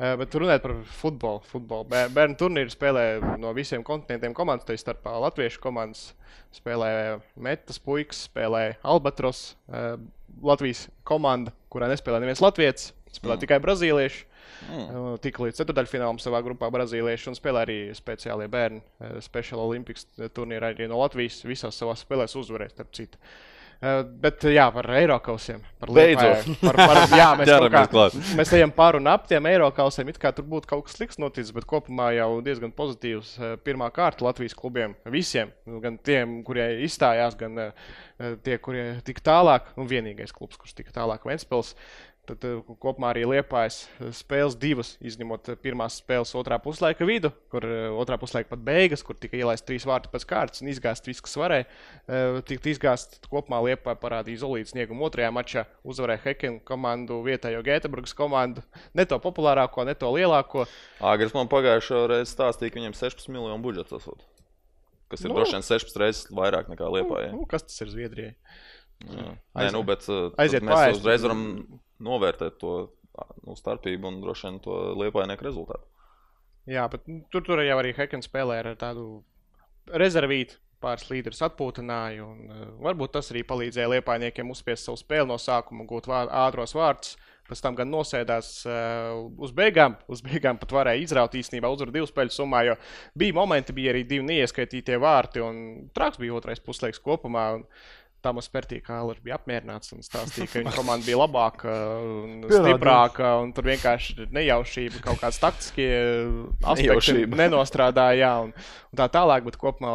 Eh, Bet runājot par futbolu, futbolu. bē- Bērnu turnīru spēlē no visiem kontinentiem komandas. Tā starpā latviešu komandas. Spēlē Metas puikas, spēlē Albatros. eh, Latvijas komanda, kurā nespēlē neviens latviečs, spēlē mm. tikai brazīlieši. Mm. Tika līdz ceturdaļfinālam savā grupā Brazīlieši un spēlē arī speciālie bērni. eh, Special Olympics turnīrā arī no Latvijas visās savās spēlēs uzvarēs, starp citu. Eh, Bet jā, par Eiropausiem. Beidzot. Par, par, jā, mēs, Ķeramies klāt. mēs ejam pāri un ap tiem Eiropausiem. It kā tur būtu kaut kas slikts noticis, bet kopumā jau diezgan pozitīvs. eh, Pirmā kārta Latvijas klubiem visiem. Nu, Gan tiem, kuriem izstājās, gan eh, tie, kuriem tika tālāk. Un vienīgais klubs, kurš tika tālāk, Ventspils. Tad eh, kopumā arī liepājas spēles divas, izņemot eh, pirmās spēles otrā puslaika vidu, kur eh, otrā puslaika pat beigas, kur tika ielaist trīs vārti pēc kārtas un izgāzt viss, kas varēja. Eh, Tikt izgāzt kopumā liepā parādīja izolīts sniegumu otrajā mačā, uzvarēja Hekenu komandu, vietējo Gēteburgas komandu, ne to populārāko, ne to lielāko. Agris man pagājušā reizē stāstīja, ka viņam 16 miljonu budžets esot. Kas ir Nu. droši vien 16 reizes vairāk nekā Lietuvā. Nu, kas tas ir Zviedrijai? Nē, Aiziet. nu, bet uh, Aiziet mēs paēst. uzreiz varam novērtēt to nu, starpību un droši vien to liepainieku rezultātu. Jā, bet nu, tur, tur jau arī Hekens spēlē ar tādu rezervītu. Pāris līderus atpūtināja, un uh, varbūt tas arī palīdzēja liepainiekiem uzspiest savu spēli no sākuma, gūt vār, ātros vārdus. Pēc tam gan nosēdās uh, uz beigām, uz beigām pat varēja izraut īstenībā uzvaru divu spēļu summā, jo bija momenti, bija arī divi neieskaitītie vārti, un traks bija otrais puslaiks kopumā. Un, Tam uz spērtī Kālers bija apmierināts un stāstīja, ka viņa komanda bija labāka un stiprāka. Un tur vienkārši nejaušība, kaut kāds taktiskie aspekti nenostrādāja. Un, un tā tālāk, bet kopumā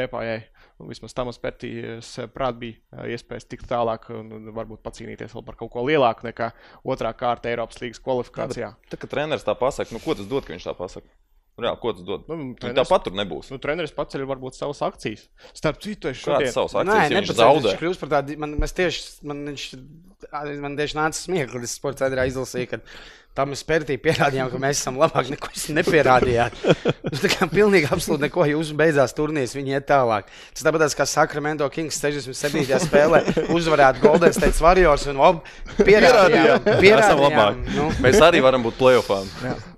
Liepājai. Vismaz tam spērtīs prāt bija iespējas tikt tālāk un varbūt pacīnīties vēl par kaut ko lielāku nekā otrā kārta Eiropas līnijas kvalifikācijā. Tā kā treneris tā pasaka, nu, ko tas dod, ka viņš tā pasaka? Reāli, ko tas dod? Nu, Nu, treneris- Tāpat tur nebūs. Nu, treneris paceļ varbūt savas akcijas. Starp citu, es šodien, savs Nē, akcijas ja viņš zaudē? Viņš kļūst par tādu. Man, mēs tieši, man, viņš, man tieši nāca smieklīgi, kad es sports centrā izlasīju, ka tam mēs spērtī pierādījām, ka mēs esam labāki. Neko jūs nepierādījāt. Jūs tā kā pilnīgi absolūti neko, jūs beidzās turnīrs, viņi iet tālāk. Tas tāpat kā Sacramento Kings 67. spēlē uzvarētu Golden State Warriors un ob, pierādījām. Pierādījām labāki. nu, Mēs arī varam būt plēsofā.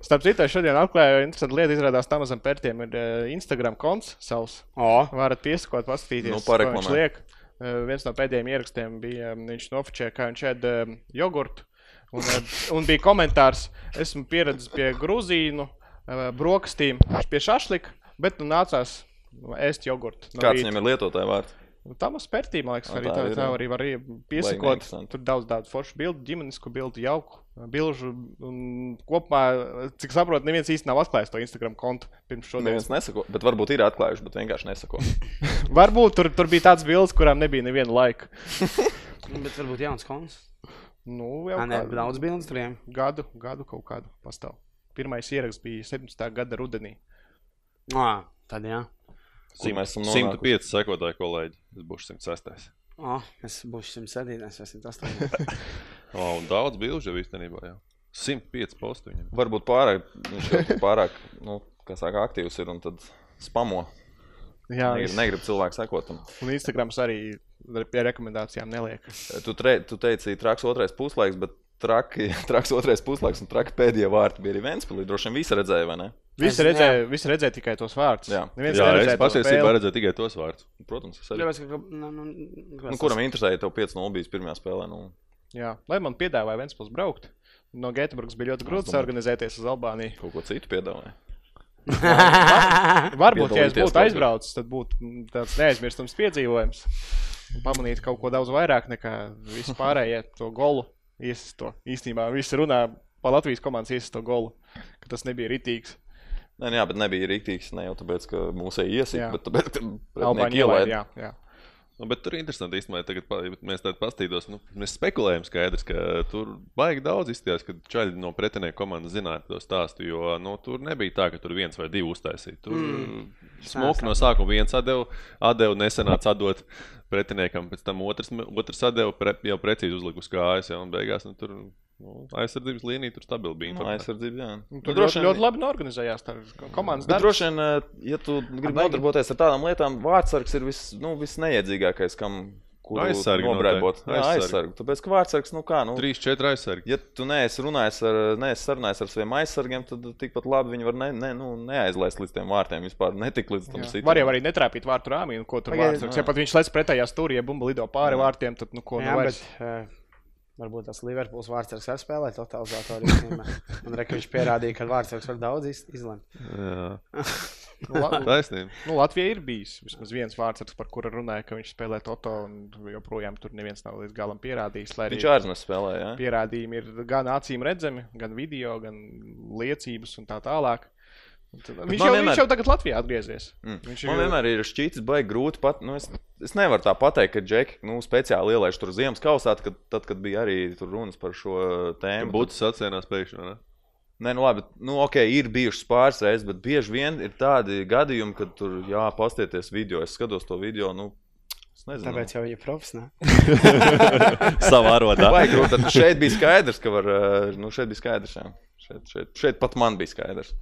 starp citu, es šodien atklāju interesantu lietu. Izrādās, Tamazam Pērtiem ir uh, Instagram konts savs. o, Varat piesakot, paskatīties, Nu, ko viņš liek. Uh, viens no pēdējiem ierakstiem bija, um, viņš nofočēja, kā viņš ēd um, jogurtu. Un, uh, un bija komentārs, esmu pieredzējis pie grūzīnu uh, brokastīm, pie šašlika, bet nu nācās ēst jogurtu. no Kāds rīta. viņam ir lietotāja vārds? Tam uz spērtī, man liekas, arī tā tā, ir, tā arī var piesakot. Tur daudz tādu foršu bildu, ģimenisku bildu, jauku bilžu. Kopumā, cik saprotu, neviens īsti nav atklājis to Instagram kontu pirms šodienas. Neviens nesako, bet varbūt ir atklājuši, bet vienkārši nesako. Varbūt tur, tur bija tāds bildes, kurām nebija neviena laika. bet varbūt jauns konts. Nu, jau Nē, kādu daudz bildes turiem. gadu, gadu kaut kādu pastāv. Pirmais ieraksts bija 17. gada rudenī. Ā, tad jā. Kur mēs esam nonākuši? 105 sekotāji, kolēģi. Es būšu 106. O, es būšu 107, es esmu 108. O, un daudz bilžu jau īstenībā. Jā. 105 postu viņam. Varbūt pārāk, viņš jau pārāk, nu, kā saka, aktīvs ir un tad spamo. Jā, Negrib, negrib cilvēku sekot tam. un Instagrams arī pie rekomendācijām neliek. Tu, tre, tu teici, traks otrais puslaiks, bet traki, traks otrais puslaiks un traki pēdējie vārti bija arī Vēnspilī. Droši vien visi redzēja, vai ne? Visi Es- redzēja, visi redzēja tikai tos vārdus. Jā. Neviens Jā, es patiesībā redzēju tikai tos vārdus. Protams, es arī. Tāpēc, ka, nu, nu, Nu, kuram interesēja, tev 5-0 bijis pirmajā spēlē? Nu, Jā, lai man piedāvāja Vēnspils braukt. No Gēteburgas bija ļoti grūti domāju. organizēties uz Albāniju. kaut ko citu piedāvāja. Varbūt, ja es būtu aizbraucis, tad būtu tāds neaizmirstams piedzīvojums. Pamanīt kaut ko daudz vairāk nekā visi pārējie to golu iesisto. Īstenībā visi runā par Latvijas komandas iesisto golu, ka tas nebija ritīgs. Nē, nu jā, bet nebija rīktīgs. Ne jau tāpēc, ka mūsu iesita, bet tāpēc, ka ielaida, ielaida. jā, jā. Nu, bet tur ir interesanti, īstenībā, tagad ja mēs tādā paskatītos, nu, mēs spekulējam, skaidrs, ka tur baigi daudz izskatījās, ka čaļi no pretinieku komandas zināja to stāstu. Jo nu, tur nebija tā, ka tur viens vai divi uztaisīja. Tur mm. smuki no sākuma viens atdeva, atdeva nesenāca atdot pretiniekam, pēc tam otrs, otrs atdeva pre, jau precīzi uzliku uz kājas, ja, un beigās nu, tur nu, aizsardzības līnija tur stabili bija. Nu, aizsardzība, jā. Nu, Nu, Tur droši ļoti, vien- ļoti labi norganizējās komandas darbs. droši vien, eh, ja tu gribi baigi. nodarboties ar tādām lietām, vārdsargs ir vis, nu, visneiedzīgākais, kam kuru Aizsargi nobraibot. noteikti. Jā, Aizsargi. aizsargi. Tāpēc, ka vārdsargs, nu kā, nu, Trīs, četri aizsargi. ja tu neesi runājis ar, neesi sarunājis ar saviem aizsargiem, tad tikpat labi viņi var ne, ne, nu, neaizlaist līdz tiem vārtiem vispār, netik līdz tam sitam. Var jau arī netrāpīt vārtu rāmī, un ko tur Pagaid, vārds. jā. Ja pat viņš lec pretējā stūrī, ja bumba lido pāri Jā. vārtiem, tad nu ko nu Jā, bet vairs. uh, varbūt tas Liverpools vārdsargs var spēlēt. Un re, ka viņš pierādīja, ka vārdsargs var daudz iz- izlemt. Nu, la, taisnība. nu, Latvijā ir bijis vismaz viens vārds, par kuru runāja, ka viņš spēlē Toto, un joprojām tur neviens nav līdz galam pierādījis. Viņš ārzemēs spēlē, jā. pierādījumi ir gan acīm redzami, gan video, gan liecības un tā tālāk. Tad- Viņš jau, vienmēr- viņš jau tagad Latvijā atgriezies. Mm. Viņš Man vienmēr ir šķītis, baigi grūti pat. Nu, es, es nevaru tā pateikt, ka Džeki nu, speciāli ielaiž tur ziemas kausā, kad, tad, kad bija arī runas par šo tēmu. Būtu sacēnās pēkšņi. Nē, nu labi, nu, ok, ir bijušas pāris reizes, bet bieži vien ir tādi gadījumi, kad tur jāpastieties video. Es skatos to video, nu, nezinu. Tāpēc jau viņa profesionāli. Savā arodā. Vai grūti, tad šeit bija skaidrs, ka var, eh, nu, šeit bija skaidrs, jā. Šeit, šeit, šeit pat man bija skaidrs.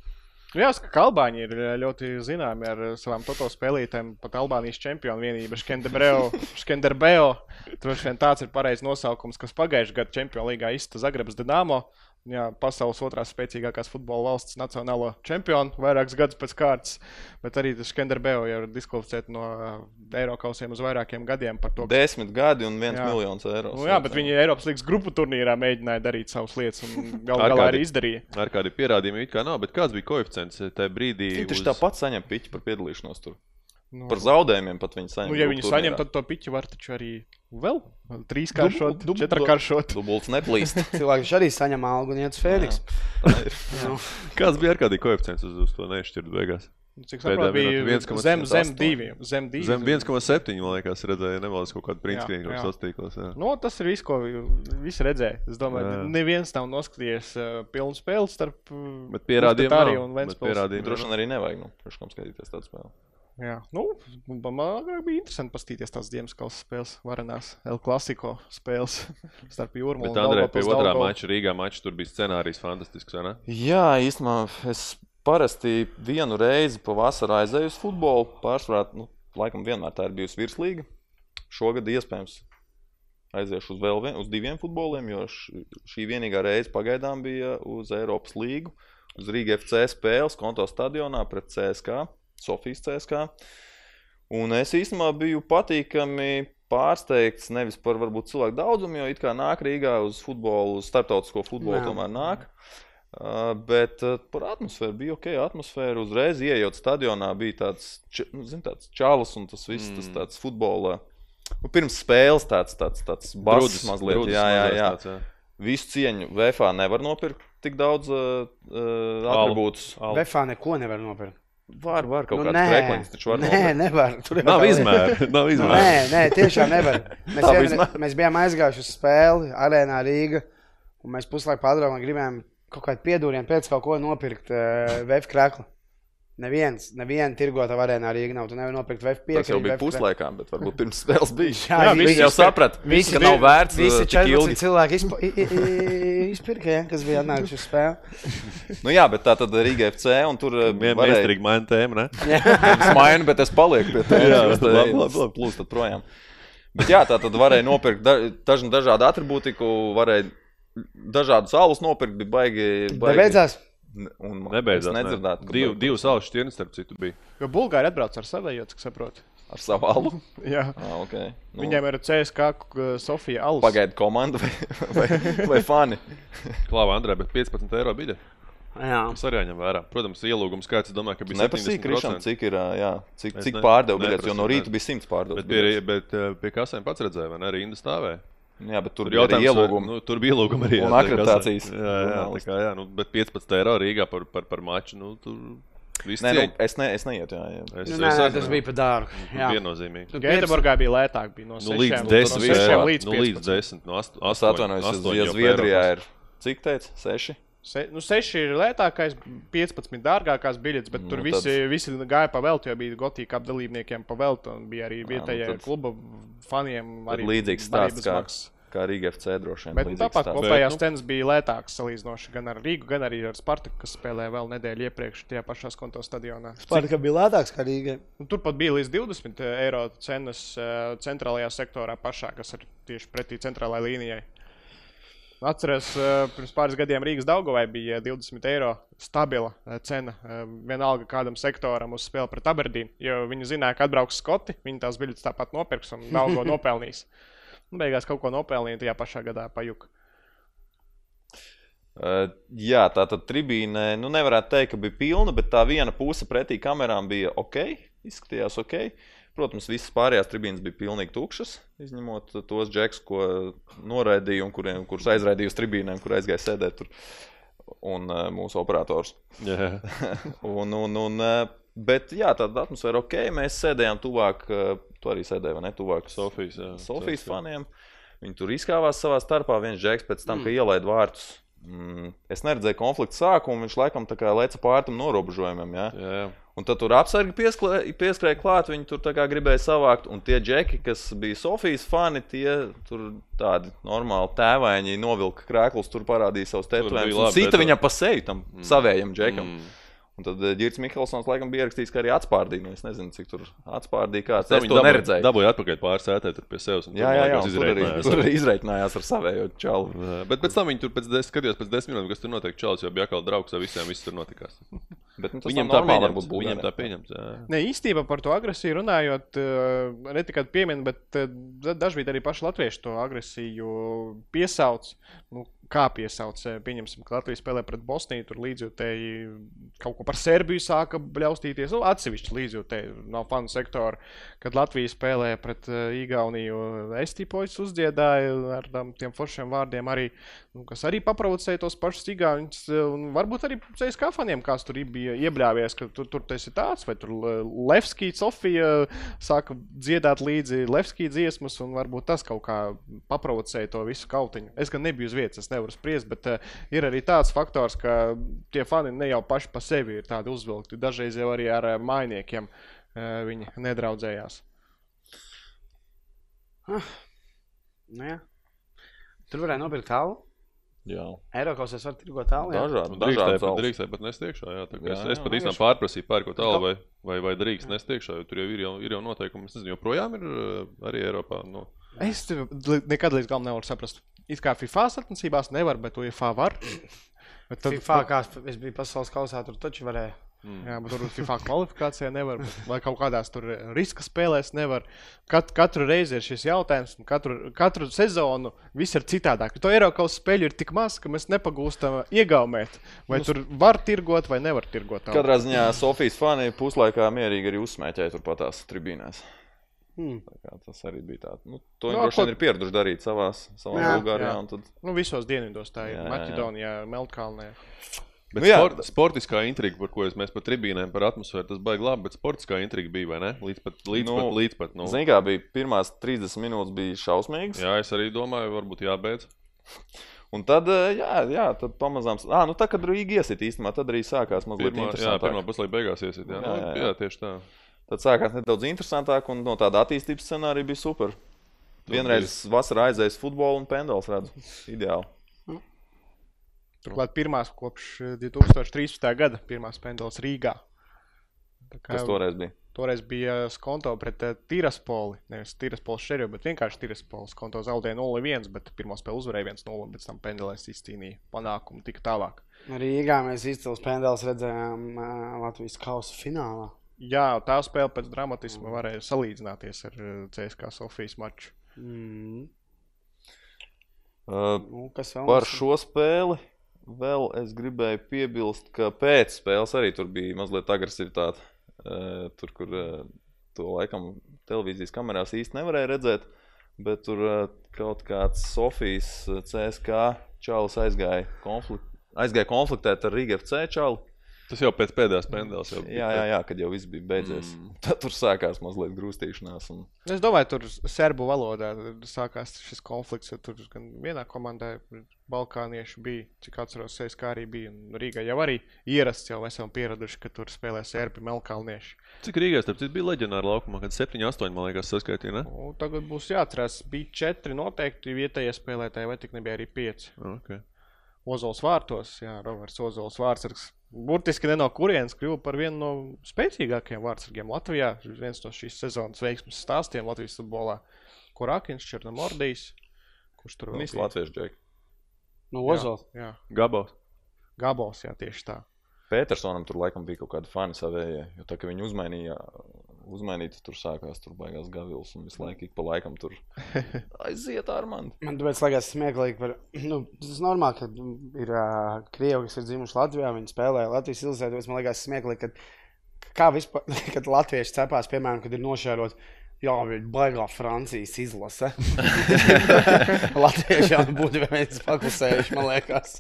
Nu Jā, ka Albāņi ir eh, ļoti zināmi ar eh, savām toto spēlītēm. Pat Albānijas čempionu vienība Skenderbeo. Droši vien tāds ir pareizs nosaukums, kas pagājušajā gadā Čempionu līgā izsita Zagrebas Dienāmo. Jā, pasaules otrās spēcīgākās futbola valsts nacionālo čempionu vairākus gadus pēc kārtas. Bet arī Skenderbeo jau ir diskvalificēta no eh, Eiropausiem uz vairākiem gadiem par to. ka- Desmit gadi un viens Jā. miljons eiro. Nu, jā, bet viņi Eiropas līnijas grupu turnīrā mēģināja darīt savas lietas un galu Ar galā kādi- arī izdarīja. Ar kādiem pierādījumiem it kā nav, bet kāds bija koeficients tajā brīdī? Viņi taču uz- tāpat saņem piķi par piedalīšanos tur. Nu, Par zaudējumiem pat viņi saņem. Nu, ja viņi turnīrā. saņem, tad to piķu var taču arī vēl trīskāršot, Dub- dub- četrkāršot. Dubults neplīst. Cilvēks arī saņem algu un iet uz Fēniks. Nu, Kāds bija ar kādiem koeficients uz, uz to nešķirt beigās? Cik saprotu, bija minūte 1,8. zem, zem diviem. Zem, divi. Zem 1,7 man liekas, redzēja, nevaldas kaut kādu Jā, principu jā. sociālos tīklos. jā. Nu, tas ir viss, ko vi- visi redzēja. Es domāju, Jā. ka neviens nav noskatījies uh, pilnu spēli starp nav, un bet Ventspils. pierādījumi Droši vien arī nevajag. Nu, priekš kam skatīties tādu spēli. Jā, nu, man bija interesanti paskatīties tās Ziemassvētku spēles, varenās El Clasico spēles starp jūrmālu Bet Andrei pie otrā mača Rīgā mača tur bija scenārijs fantastisks, vai ne? Jā, īstenībā es parasti vienu reizi pavasarī aizēju uz futbolu. Pārsvarā, nu, laikam, vienmēr tā ir bijusi virslīga. Šogad iespējams aiziešu uz vēl vien, uz diviem futboliem, jo šī vienīgā reize pagaidām bija uz Eiropas līgu. Uz Rīgas FC spēles konto stadionā pret CSK, Sofijas CSK. Un es īstenībā biju patīkami pārsteigts nevis par varbūt cilvēku daudzumu, jo it kā nāk Rīgā uz futbolu, uz starptautisko futbolu, Jā. tomēr nāk. Uh, bet uh, par atmosfēru bija ok. Atmosfēra uzreiz ienākot stadionā, bija tāds, nu, zin, tāds čalis un tas viss, mm. tas Mm. tāds futbola. Nu, pirms spēles tāds, tāds, tāds basis mazliet. brudzis jā, jā, jā. tāds, jā. Visu cieņu VFā nevar nopirkt tik daudz uh, uh, atribūtus. Alu. Vefā neko nevar nopirkt. Var, var kaut Nu, kāds frekvences, taču var nē, nopirkt. nevar. Tur Nav izmēra. Nav izmēra. Nē, nē, tiešām nevar. Mēs, vien, mēs bijām aizgājuši uz spēli arēnā Rīgā. Un mēs puslaiku padomājām, gribējām kaut kādu piedūrienu pēc kaut ko nopirkt uh, VF krāklu. Neviens, neviena tirgota arēnā Rīgā nav. Tu nevari nopirkt VF Tas jau bija puslaikā, bet varbūt pirms spēles bija. Jā, Jā, visi jau saprata, Visi ka bija- nav vērts Visi uh, tik 14 ilgi. cilvēki izpa- i- i- i- izpirka, ja, kas bija atnākuši uz spēli. Nu, jā, bet tā tad Rīga FC un tur uh, Vien varēja- mēstrīgi maina tēmu, ne? Es mainu, bet es palieku pie tā. Jā, labi, labi, labi. plūstat projām. Bet jā, tā tad varēja nopirkt da, dažna, dažādu atribūtiku, varēja dažādus alus nopirkt, bija baigi. baigi. Nebeidzās. Ne- Un Nebeidzās. Es nedzirdētu, ka Div, divas alus šķirnes, starp citu, bija. Jo Bulgāri atbrauc ar savējo, cik saprotu. Ar savu alu. Jā. Ah, okay. nu, Viņiem ir CSK Sofija Alus. pagaida komanda vai, vai, vai fani. Klāva Andrē, bet 15 eiro bija. Jā. Tas arī jāņem vērā. Protams, ielūgums skaits, domāju, ka bija Neprasīja Krišam, 70%. cik ir, jā, cik, Es cik ne- pārdeva biļetes, jo no rīta ne. bija 100 pārdevis. Bet pie, bet pie kasēm pats redzēja, vai ne? Arī Inda stāvēja. Jā, bet tur Tur bija arī ielūgumi. Nu, tur bija ielūgumi arī. Un jā, akreditācijas. Jā, jā, tā žurnālisti. kā, jā nu, bet 15 eiro Rīgā par, par, par maču. Nu, tur Nē, nu, es, ne, es neietu. Jā, jā. Es, Nu, nē, nē, tas bija par dārgu. Jā. viennozīmīgi. Nu, Gēteburgā bija lētāk. Bija no Nu, līdz 6 desmit, no sešiem jā, līdz nu, līdz 15. desmit. No ast, Es astoņi- atvainojos, ja Zviedrijā ir cik teica? Seši. Se, nu, 6 ir lētākais, 15 dārgākās biļetes, bet Nu, tur tad- visi, visi gāja pa velti, jo bija gotīka apdalībniekiem pa velti, un bija arī nu vietējie tad- kluba faniem. Tad Arī līdzīgs stāsts kā, kā Rīga FC droši vien. Bet nu, tāpat kopējās nu- cenas bija lētākas salīdzinoši gan ar Rīgu, gan arī ar Spartaku, kas spēlēja vēl nedēļu iepriekš tajā pašā konto stadionā. Spārta bija lētāks kā Rīgai. Nu, Tur pat bija līdz 20 eiro cenas eh, centrālajā sektorā pašā, kas ir tieši pretī centrālajai līnijai. Atceros, eh, pirms pāris gadiem Rīgas Daugovai bija 20 eiro stabila eh, cena. eh, Vienalga kādam sektoram uz spēli pret Aberdīnu. Jo viņi zināja, ka atbrauks Skoti, viņi tās biļetes tāpat nopirks un Daugo nopelnīs. Un beigās kaut ko nopelnīja tajā pašā gadā pajuk. Uh, jā, tā tad tribīne, nu nevarētu teikt, ka bija pilna, bet tā viena puse pretī kamerām bija ok, izskatījās ok. Protams, visas pārējās tribīnes bija pilnīgi tukšas, izņemot tos džekus, ko noraidīja un kuriem, kurus aizraidīja uz tribīnēm, kur aizgāja sēdēt tur. Un uh, mūsu operators. Jā, Un, un, un, uh, bet jā, tāda atmosfēra ok. Mēs sēdējām tuvāk, uh, tu arī sēdēji, vai ne? Tuvāk Sofijas. jā. Sofijas faniem. Viņi tur izkāvās savā starpā. Viens džeks pēc tam, mm. kad ielaida vārtus. Mm, es neredzēju konflikta sākumu. Viņš laikam tā kā leca pāri tam norobežojumam. Ja? Jā, jā. Un tad tur apsargi pieskrēja klāt. Viņi tur gribēja savākt. Un tie džeki, kas bija Sofijas fani, tie tur tādi normāli tēvaini novilka krēklus, tur parādīja savus tetovējumus. Cita viņam pa seju tam mm. savējam džekam. Mm. Un tad Girts Mikelsons laikam bija ierakstījis, ka arī atspārdīja. Nu, es nezinu, cik tur atspārdīja. Kāds. To dabūja- neredzēju. Dabūja atpakaļ pāri sētē tur pie sevis. Jā, jā, jā. Tur arī, tur arī izreikinājās ar savējo čalu. Jā, Bet pēc tam viņi tur pēc desmit, skatījās pēc desmit minūtēm, kas tur notiek. Čalis jau bija atkal draugs ar visiem, viss tur notikās. Bet, nu, Viņam tā pieņemts. varbūt būtu. Viņam tā pieņemts. jā. Ne, īstenībā par to agresiju runājot, eh, ne tikai pieminu, bet eh, da- dažkārt arī paši latvieši to agresiju piesauc. Nu, kā piesauc? Eh, Pieņemsim, ka Latvija spēlē pret Bosniju, tur līdzjūtēji kaut ko par Serbiju sāka bļaustīties. Nu, atsevišķi līdzjūtēji no fanu sektora, kad Latvija spēlē pret eh, Igauniju. Estipojas uzdziedāja ar tam, tiem foršiem vārdiem arī, nu, kas arī paprovocēja tos pašus Igaunus. eh, Varbūt arī CSK faniem kāds tur bija iebļāvies, ka tu, tur tas ir tāds, vai tur Levski, Sofija sāka dziedāt līdzi Levski dziesmas, un varbūt tas kaut kā paprovocēja to visu kautiņu. Es gan nebiju uz vietas, es nevaru spriest, bet uh, ir arī tāds faktors, ka tie fani ne jau paši pa sevi ir tādi uzvilkti. Dažreiz jau arī ar uh, mainiekiem uh, viņi nedraudzējās. Nu, jā. Tur varēja nopirkt tālu. Jā, Eiropas var tirgot tālu. dažādi. Nu, dažādas Drīkstēja pat, drīkstēja pat nest iekšā. Jā, Jā, es, es jā, pat nu, īstenībā pārprasīju, pērku tālu vai, vai, vai drīkst nest iekšā, jo tur jau ir, jau, ir jau noteikumi. Es nezinu, joprojām ir arī Eiropā. Nu, Es nekad līdz galam nevaru saprast. It kā FIFA sacensībās nevar, bet UEFA var. Bet tad, FIFA, kā es biju pasaules kausā, tur taču varēja. Jā, bet tur FIFA kvalifikācijā nevar, vai kaut kādās tur riska spēlēs nevar. Kat, katru reizi ir šis jautājums, un katru, katru sezonu viss ir citādāk. To Eiropas spēļu ir tik maz, ka mēs nepagūstam iegaumēt. Vai tur var tirgot vai nevar tirgot. Katrā ziņā Sofijas fani puslaikā mierīgi arī uzsmēķēja turpat tās tribīnēs. Hmm. Tā kā Tas arī bija tāds. Nu, to Nu, viņi droši ko- vien ir pieraduši darīt savā, savā Jā, Bulgārijā. jā. Tad... Nu, visos dienvidos tā ir. Jā, jā, jā. Maķedonijā, Melnkalnē. Bet Nu jā. sport, sportiskā intriga, par ko es- mēs par tribīnēm, par atmosfēru, tas baigi labi, bet sportiskā intriga bija, vai ne? Līdz pat, līdz Nu, pat, līdz pat nu. Zini, kā bija pirmās 30 minūtes, bija šausmīgas. Jā, es arī domāju, varbūt jābeidz. Un tad, eh, jā, jā, tad pamazām, ah, nu tā, kad Rīga iesit īstenībā, tad arī sākās mazliet Pirmā, jā, interesantāk. pirmā puslaika beigās iesit. Jā, Jā, jā, jā, jā. jā. jā, tieši tā. Tad sākās nedaudz interesantāk, un no tāda attīstības scenārija bija super. Vienreiz vasarā aizējis futbolu un pendels redzu. Ideāli. Turklāt pirmās kopš eh, 2013. gada pirmās pendulas Rīgā. Kas toreiz bija? Toreiz bija skonto pret uh, Tiraspoli. Nevis Tiraspoli šeriju, bet vienkārši Tiraspoli. Skonto zaudēja 0-1, bet pirmā spēle uzvarēja 1-0, bet pēc tam pendelēs izcīnīja panākumu tik tālāk. Rīgā mēs izcils pendels redzējām uh, Latvijas kausa finālā. Jā, tā spēle pēc dramatisma varēja salīdzināties ar uh, CSK Sofijas maču. Mm. Uh, Nu, kas vēl? par mums- šo spēli vēl es gribēju piebilst, ka pēc spēles arī tur bija mazliet agresivitāte. Uh, tur, kur uh, to laikam televīzijas kamerās īsti nevarēja redzēt, bet tur uh, kaut kāds Sofijas uh, CSK čalis aizgāja, konflikt, aizgāja konfliktēt ar Rīgas FC čali. Tas jau pēc pēdējās pendeles jau Jā, jā, jā, kad jau viss bija beidzies. Mm. Tad tur sākās mazliet grūstīšanās. Un... Es domāju, tur serbu valodā sākās šis konflikts. Tur gan vienā komandā balkānieši bija, cik atceros, sevis kā arī bija. Rīgā jau arī ierasts, jau esam pieraduši, ka tur spēlē serbi melkalnieši. Cik Rīgā starp citu bija leģendāra laukumā, kad 7, 8, man liekas, saskaitīja? Nu, tagad būs jāatcerās, bija četri noteikti vietējie spēlētāji, vai tik nebija arī pieci. Okay. Ozols vārtos, jā, Roberts Ozols vārdsargs. Burtiski ne no kurienes kļuva par vienu no spēcīgākajiem vārdsargiem Latvijā. Viens no šīs sezonas veiksmes stāstiem Latvijas futbolā. Kurākins, Černomordijs, kurš tur vēl bija? latviešu džeki. Nu, Jā, Ozols. Jā, Gabals. Gabals, jā, tieši tā. Petersonam tur laikam bija kaut kāda fani savējie. Jo tā kā viņi uzmainīja, uzmainīja tur sākās tur baigās gavils un visu laiku ik pa laikam tur aiziet ar mani. Man tāpēc liekas smieklīgi, par, nu, tas ir normāli, ka nu, ir uh, krievi, kas ir dzimuši Latvijā, viņi spēlē Latvijas izlasē. Tāpēc man liekas smieklīgi, ka kā vispār, kad latvieši cepās, piemēram, kad ir nošērot. Jā, viņa baigā Francijas izlase. Latviešiem būtu viens paklusējuši, man liekas.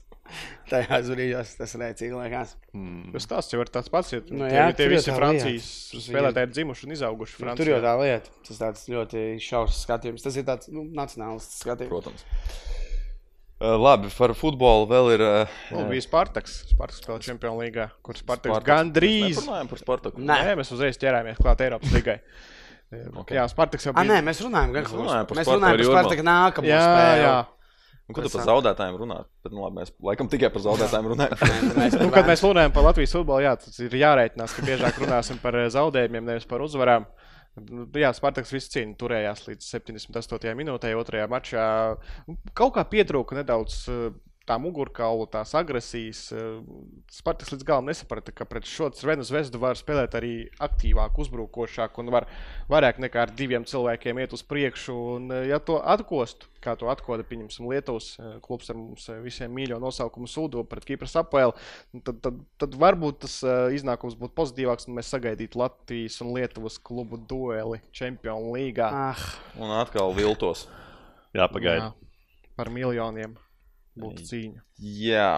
Tajās brīžos tas rēcīgi liekas. Mm. Tas tas jau ir tāds pats, ja Nu nu, jā, tie jau visi Francijas lieta. Spēlētāji ir dzimuši un izauguši Nu, Francijā. tur jau tā lieta. Tas tāds ļoti šausmas skatījums. Tas ir tāds nu, nacionāls skatījums. Protams. Uh, labi, par futbolu vēl ir. Uh, Nu, bija Spartaks. Spartaks spēlē Čempionu līgā, kur Spartaks Spartaks. gandrīz. Mēs runājam par Spartaku. Nē. Nē, mēs uzreiz ķerāmies klāt Eiropas līgai. Okay. Jā, Spartaks jau Ah, nē, bija. mēs runājam gan Mēs runājam par Mēs runājam ar par Spartaku nākamo Jā, spēli. jā. Un, ko tu par zaudētājiem runā? Bet, nu, labi, mēs laikam tikai par zaudētājiem runājam. Nu, kad mēs runājam par Latvijas futbolu, jā, tas ir jārēķinās, ka biežāk runāsim par eh, zaudējumiem, nevis par uzvarām. Nu, Jā, Spartaks visu cīņu turējās līdz 78. minūtē, otrajā mačā. Kaut kā pietrūka nedaudz eh, tā mugurkaula, tās agresijas. eh, Spartaks līdz galam nesaprata, ka pret šo Svenu zvezdu var spēlēt arī aktīvāk, uzbrukošāk un var vairāk nekā ar diviem cilvēkiem iet uz priekšu. Un, eh, ja to atkostu, kā to atkoda, pieņemsim, Lietuvas eh, klubs ar mums visiem mīļo nosaukumu Sūdu pret Kipras apēlu, nu, tad, tad, tad varbūt tas iznākums būtu pozitīvāks, un mēs sagaidītu Latvijas un Lietuvas klubu dueli Čempionu līgā. Ah, Un atkal viltos. Jā, pagaidi. Jā, par miljoniem būtu cīņa. Jā,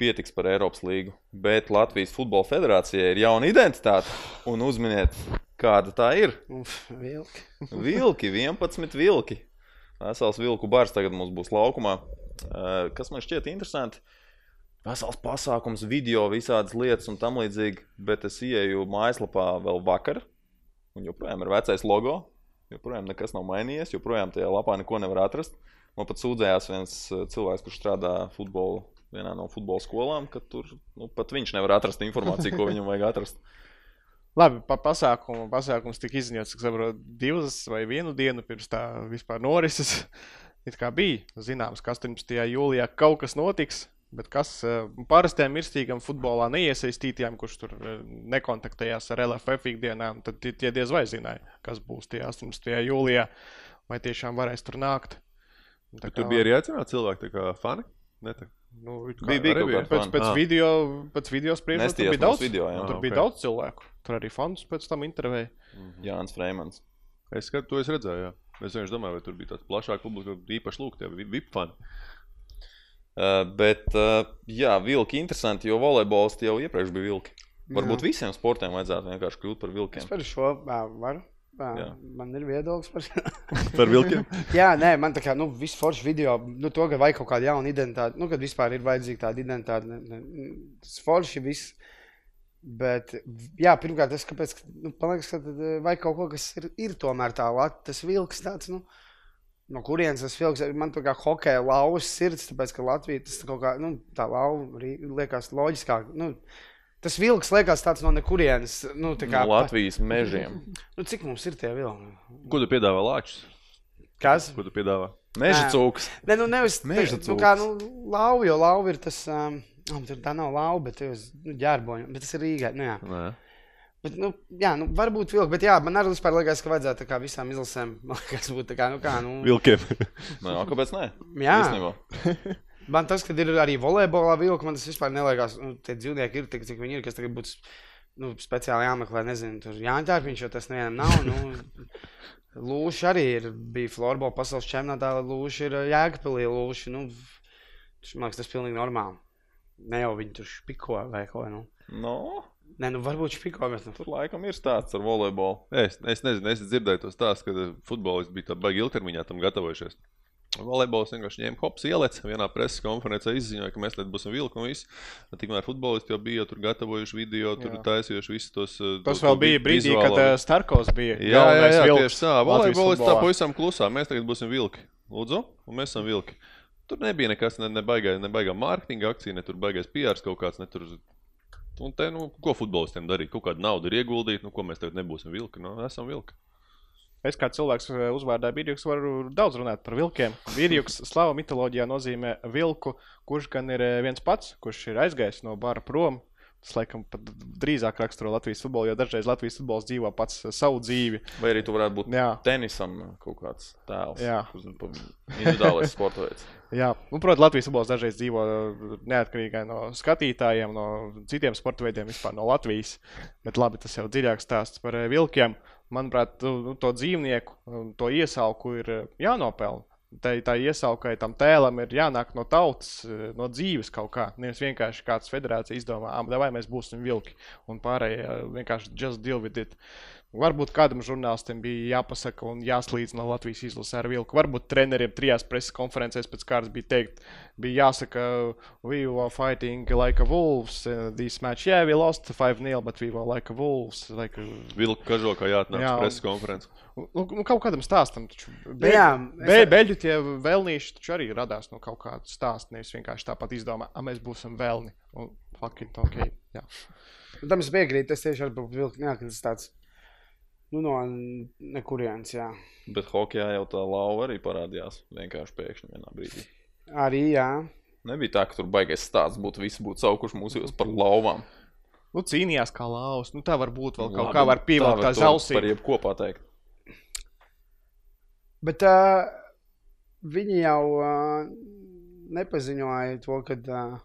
pietiks par Eiropas līgu. Bet Latvijas Futbola Federācijai ir jauna identitāte. Un uzminiet, kāda tā ir. uf, vilki. Vilki, 11 vilki. Vesels vilku bars tagad mums būs laukumā. Eh, Kas man šķiet interesanti? Vesels pasākums, video, visādas lietas un tam līdzīgi. Bet es ieju mājaslapā vēl vakar. Un joprojām ir vecais logo. Joprojām nekas nav mainījies. Joprojām tajā lapā neko nevar atrast. Man pat sūdzējās viens eh, cilvēks, kurš strādā futbola, vienā no futbola skolām, ka tur nu, pat viņš nevar atrast informāciju, ko viņam vajag atrast. Labi, pa pasākumu. Pasākums tika izziņots, cik saprotu, divas vai vienu dienu pirms tā vispār norises. It kā bija zināms, ka 18. jūlijā kaut kas notiks. Bet kas eh, parastiem mirstīgam futbolā neiesaistītiem, kurš tur eh, nekontaktējās ar LFF ikdienām, tad tie diez vai zināja, kas būs tie 18. jūlijā, vai tiešām varēs tur nākt. Tā Bet tur kā- bija arī aicināti cilvēki, kā fani. Ne, tā. Nu, kā Bija- bija arī kādi pēc, pēc Ah. video, pēc video spriežot, tur Nestījās bija daudz, video, jā. un tur Ah, bija ok. daudz cilvēku. Tur arī fans pēc tam intervēja. Jānis Freimans. Es skatu, to es redzēju. Jā. Es vienkārši domāju, vai tur bija tāds plašāks publika, īpaši lūgtie VIP fani. Uh, bet, uh, jā, vilki interesanti, jo volejbols jau iepriekš bija vilki. Varbūt Jā. visiem sportiem vajadzētu vienkārši kļūt par Es vilkiem. par šo varu. Jā. Man ir viedoklis par. Par vilkiem? Jā, nē, man tā kā nu, viss foršs video, nu, to, ka vajag kaut kādu jaunu identitāti, nu, kad vispār ir vajadzīga tāda identitāte. Ne, ne, tas forši viss. Bet, jā, pirmkārt, tas, kāpēc, nu, man liekas, ka eh, vajag kaut ko, kas ir, ir tomēr tā lata, tas vilks tāds, nu, no kurienes tas vilks, man tā kā hokeja lauvas sirds, tāpēc, ka Latvija tas kaut kā, nu, tā lauva liekas loģiskāk, nu, tas vilks liekas tāds no nekurienes, nu, tā kā, No Latvijas mežiem. nu, cik mums ir tie vilki? Ko tu piedāvā lāčus? Kas? Ko tu piedāvā? Meža cūks. Nē, nu nevis Meža tā, nu, kā, nu, lauva, jo lauva ir tas, um, oh, tur tā nav lauva, bet tas nu, ģērboņa, bet tas ir Rīgā, nu jā. Nē. Bet, nu, jā, nu, varbūt vilki, bet jā, man arī vispār liekas, ka vajadzētu tā kā visām izlasēm, man liekas, būt tā kā, nu, kā, nu, Vilkiem. Nē, kāpēc nē? jā. Man tas, kad ir arī volejbolā vilki, man tas vispār neliekas, nu, tie dzīvnieki ir tik, cik viņi ir, kas tagad būtu, nu, speciāli jāmeklē, nezinu, tur jāņķērpiņš, jo tas nevienam nav, nu, Lūši arī ir, bija florbola pasaules čempionātā, Lūši ir ā, Jēkabpilī, Lūši, nu, man liekas, tas pilnīgi normāli. Ne jau viņi tur špiko vai ko. Nu. No, Nē, nu varbūt špiko, bet nu. tur laikam ir stāsts ar volejbolu. Es, es nezinu, es dzirdēju to stāstu, ka futbolisti bija tā baigi ilgtermiņā tam gatavojušies. Volejbols vienkārši ņēma hops, ielēca vienā preses konferencē, izziņoja, ka mēs te būsim vilki un viss. Tikmēr futbolisti jau bija tur gatavojuši video, tur Jā. taisījuši visus tos. uh, Tas to- vēl bija brīdī, vizuālo- kad uh, Starkovs bija. Jā, jā, jā vilks tieši tā. Latvijas Volejbolists tā pavisam klusā. Mēs tagad būsim vilki. Lūdzu, un mēs esam vilki. Tur nebija nekas, ne, ne baigā, ne baigā mārketinga akcija, ne tur baigais PR kaut kāds. Tur... Un te, nu, ko futbolistiem darīt? Kaut kādu naudu ir ieguldīt, nu, ko mēs tagad nebūsim vilki. Nu, esam vilki. Es kā cilvēks eh, uzvārdā Birjuks varu daudz runāt par vilkiem. Birjuks slava mitoloģijā nozīmē vilku, kurš gan ir eh, viens pats, kurš ir aizgājis no bara prom. Tas, laikam, pat drīzāk raksturo Latvijas futbolu, jo dažreiz Latvijas futbols dzīvo pats eh, savu dzīvi. Vai arī tu varētu būt Jā, tenisam kaut kāds tēls. Jā. Individuālais sporta veids. jā. Un, protams, Latvijas futbols dažreiz dzīvo neatkarīgi no skatītājiem, no citiem sporta veidiem, vispār no Latvijas. Bet labi, tas jau dziļāks stāsts par vilkiem. Manuprāt, nu, to dzīvnieku, um, to iesauku ir eh, jānopelna. Tā, tā iesaukai tam tēlam ir jānāk no tautas, eh, no dzīves kaut kā. Nevis vienkārši kāds federācija izdomā, ah, vai mēs būsim vilki, un pārējie eh, vienkārši just deal with it. Varbūt kādam žurnālistam bija jāpasaka un jāslīdz no Latvijas izlases ar vilku. Varbūt treneriem trijās preses konferencēs pēc kārtas bija teikt, bija jāsaka, we were fighting like a wolves. Uh, this match, yeah, we lost 5-0, but we were like a wolves. Like, a- Vilku kažokā jāatnāk Jā, preses konferences. nu, nu, kaut kādam stāstam. Taču, Nu jā, Be, es- beļģi tie vēlnīši taču arī radās no kaut kāda stāsta. Nevis vienkārši tāpat izdomā, ah, mēs būsim vēlni. Un, fuck it, ok. Jā. Tam es piekrītu. Es tieši ar vilku neatkrītu tāds. Nu, no nekurienes, jā. Bet hokeja jau tā lauva arī parādījās vienkārši pēkšņi vienā brīdī. Arī, jā. Nebija tā, ka tur baigais stāsts būtu. Visi būtu saukuši mūsu par lauvām. Nu, cīnījās kā laus. Nu, tā var būt vēl kaut Labi, kā var pievilkt tā to ausīs. Par jebko pateikt. Bet uh, viņi jau uh, nepaziņoja to, ka uh,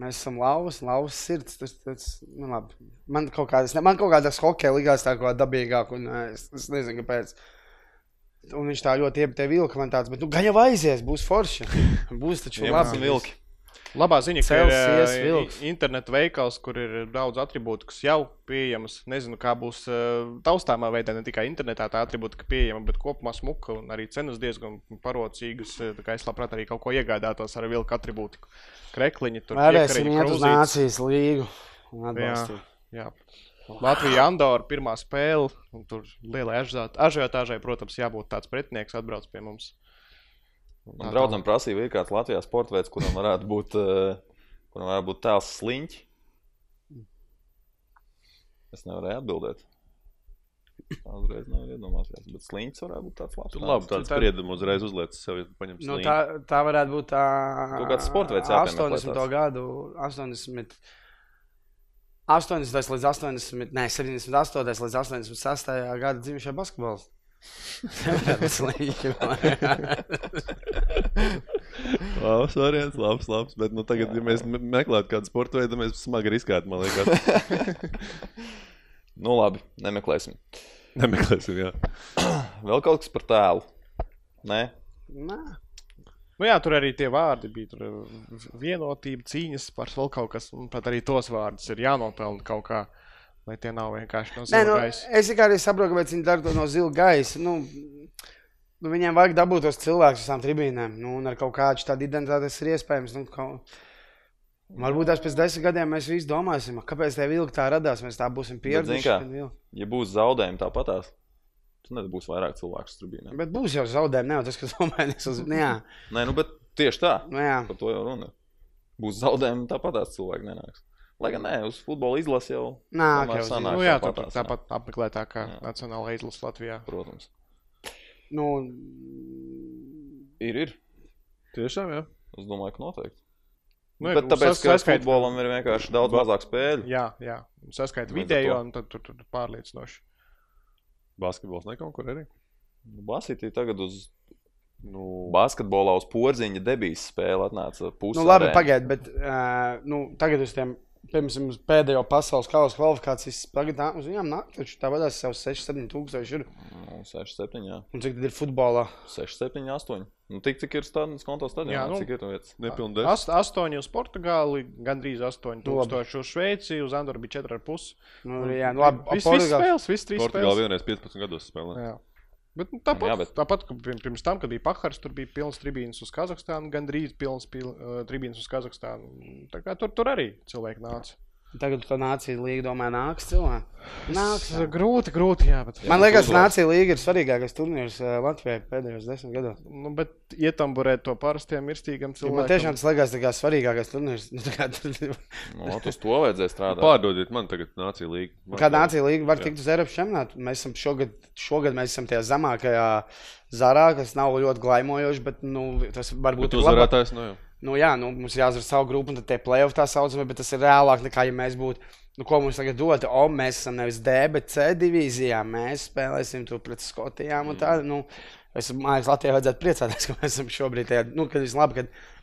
mēs esam lauvas, lauvas sirds. Tas, tas, nu, labi. man kaut kādas, man kaut kādas hokeja ligās tā kā dabīgāk, un uh, es, es nezinu, kāpēc. Un viņš tā ļoti iepatē vilka man tāds, bet nu, gan jau aizies, būs forši. Būs taču Ņemsim labi. vilki. Labā ziņa, ka ir Celsius uh, vilks. i- internetu veikals, kur ir daudz attribūtu, kas jau pieejamas. Nezinu, kā būs uh, taustāmā veidā, ne tikai internetā tā attribūtika pieejama, bet kopumā smuka un arī cenas diezgan parocīgas. uh, Es labprāt arī kaut ko iegādātos ar vilku attribūtiku. Krekliņi, tur Varēsim piekariņi, iet uz nācijas līgu un atbalstīt. Jā. Latvija, Andorra, pirmā spēle. un Tur lielai ažiotāžai, protams, jābūt tāds pretinieks, atbrauc pie mums. Man tā draudzam prasīja, ir kāds Latvijas sporta veids, kuram varētu būt, uh, kuram varētu būt tēls sliņķis. Es nevarēju atbildēt. Tā uzreiz nav iedomājies, bet sliņķis varētu būt tāds labs. Tur labi, tāds tā- spriedumu uzreiz uzliec sev, ja paņem Nu, slīņu. tā, tā varētu būt tā Kaut kāds sporta veids jāpiemeklē 80. tāds. gadu, 80. 80. līdz 80, ne, 78. līdz 86. gada dzimušie basketbols. Labs variants, labs, labs. Bet, nu, tagad, ja mēs me- meklētu kādu sporta veidu, mēs smagi riskētu, man liekas. Nu, labi, nemeklēsim. Nemeklēsim, jā. Vēl kaut kas par tēlu. Nē, Nē. Nu, jā, tur arī tie vārdi bija. Tur vienotība, cīņas par vēl kaut kas. Un pat arī tos vārdus ir jānopelna kaut kā. Lai tie nav vienkārši no Nē, nu, zemes. es tikai saprotu, kāpēc viņi dara to no zila gaisa. Nu, nu, viņiem vajag dabūt tos cilvēkus uz tām tribīnēm. Nu, un ar kaut kādu tādu identitāti tas ir iespējams. Nu, kaut... Varbūt tās pēc desmit gadiem mēs visi domāsim, kāpēc tā vilka tā radās. Mēs tā būsim pieraduši. kā? ja būs zaudējumi tāpatās, tad nebūs vairāk cilvēku tribīnēm. Bet būs jau zaudējumi, ne jau tas, kas domājas uz. Nu, jā, Nē, nu, bet tieši tā. nu, jā. Par to jau runa. Būs zaudējumi, tāpatās cilvēki nenāks. Lai gan nē, uz futbola izlasi jau, Nā, okay, sanāk. Nu, jā, tur tāpatās, tāpat apmeklētākā nacionālā izlase Latvijā. protams. nu, Ir, ir. Tiešām, jā. Es domāju, ka noteikti. Nu, Nu, bet ir, tāpēc, ka saskait- futbolam ir vienkārši daudz mazāk spēļu. Jā, jā. Ar vidējo, to. un tad tur tur pārliecinoši. Basketbols nekonkurē arī. Basītī tagad uz Nu, basketbolā uz porziņa debijas spēle atnāca pusi. nu labi, pagaidiet, bet uh, nu, tagad uz tiem piemēram, pēdējo pasaules kausa kvalifikācijas tagad nāk, uz viņiem nāk, taču tā vadās savus 6, 7 tūkstoši ir. Nu, 6, 7, jā. Un cik tad ir futbolā? 6, 7, 8. Nu, tik cik ir stādījums konto stadionā. Jā, nu, cik ir vietas? Ast, astoņi uz Portugāli, gandrīz 8000 uz Šveici, uz Andoru bija 4,5. Nu, jā, nu labi. Viss Portugāls- spēles, viss trīs Portugāla spēles. vienreiz 15 gados spēlē. Jā. Bet, nu, tāpat, Jā, bet- tāpat pirms, tam, kad bija Pahars, tur bija pilns tribīns uz Kazahstānu, gandrīz pilns pil, uh, tribīns uz Kazahstānu. Tur, tur arī cilvēki nāca. Tagad to nācija līga, domāju, nāks cilvēki. Nāks. jā. Grūti, grūti, jā, bet. Man liekas, nācija līga ir svarīgākais turnīrs eh, Latvijai pēdējos desmit gados. Nu, bet ietamburēt to parastiem mirstīgam Ja cilvēkam. man tiešām tas liekas tā kā svarīgākais turnīrs. Nu, kā tur- Nu, uz to vajadzēja strādāt. Pārdodiet man tagad nācija līga. Man Kā tā- nācija līga var tikt uz Eiropas čempionātu? Mēs esam šogad, šogad mēs esam tajā zemākajā zarā, kas nav ļoti glaimojoši, bet nu, tas varbūt ir labāk. uzvarētājs no jau. Nu, jā, nu, mums jāuzvar savu grupu, un tie playoff tā saucamie, bet tas ir reālāk nekā, ja mēs būtu. Nu, ko mums tagad dod? O, mēs esam nevis D, bet C divīzijā. Mēs spēlēsim to pret Skotijām. Tā, nu, es domāju, ka Latvijai vajadzētu priecāties, ka mēs esam šobrīd tajā. Nu, kad viss labi, kad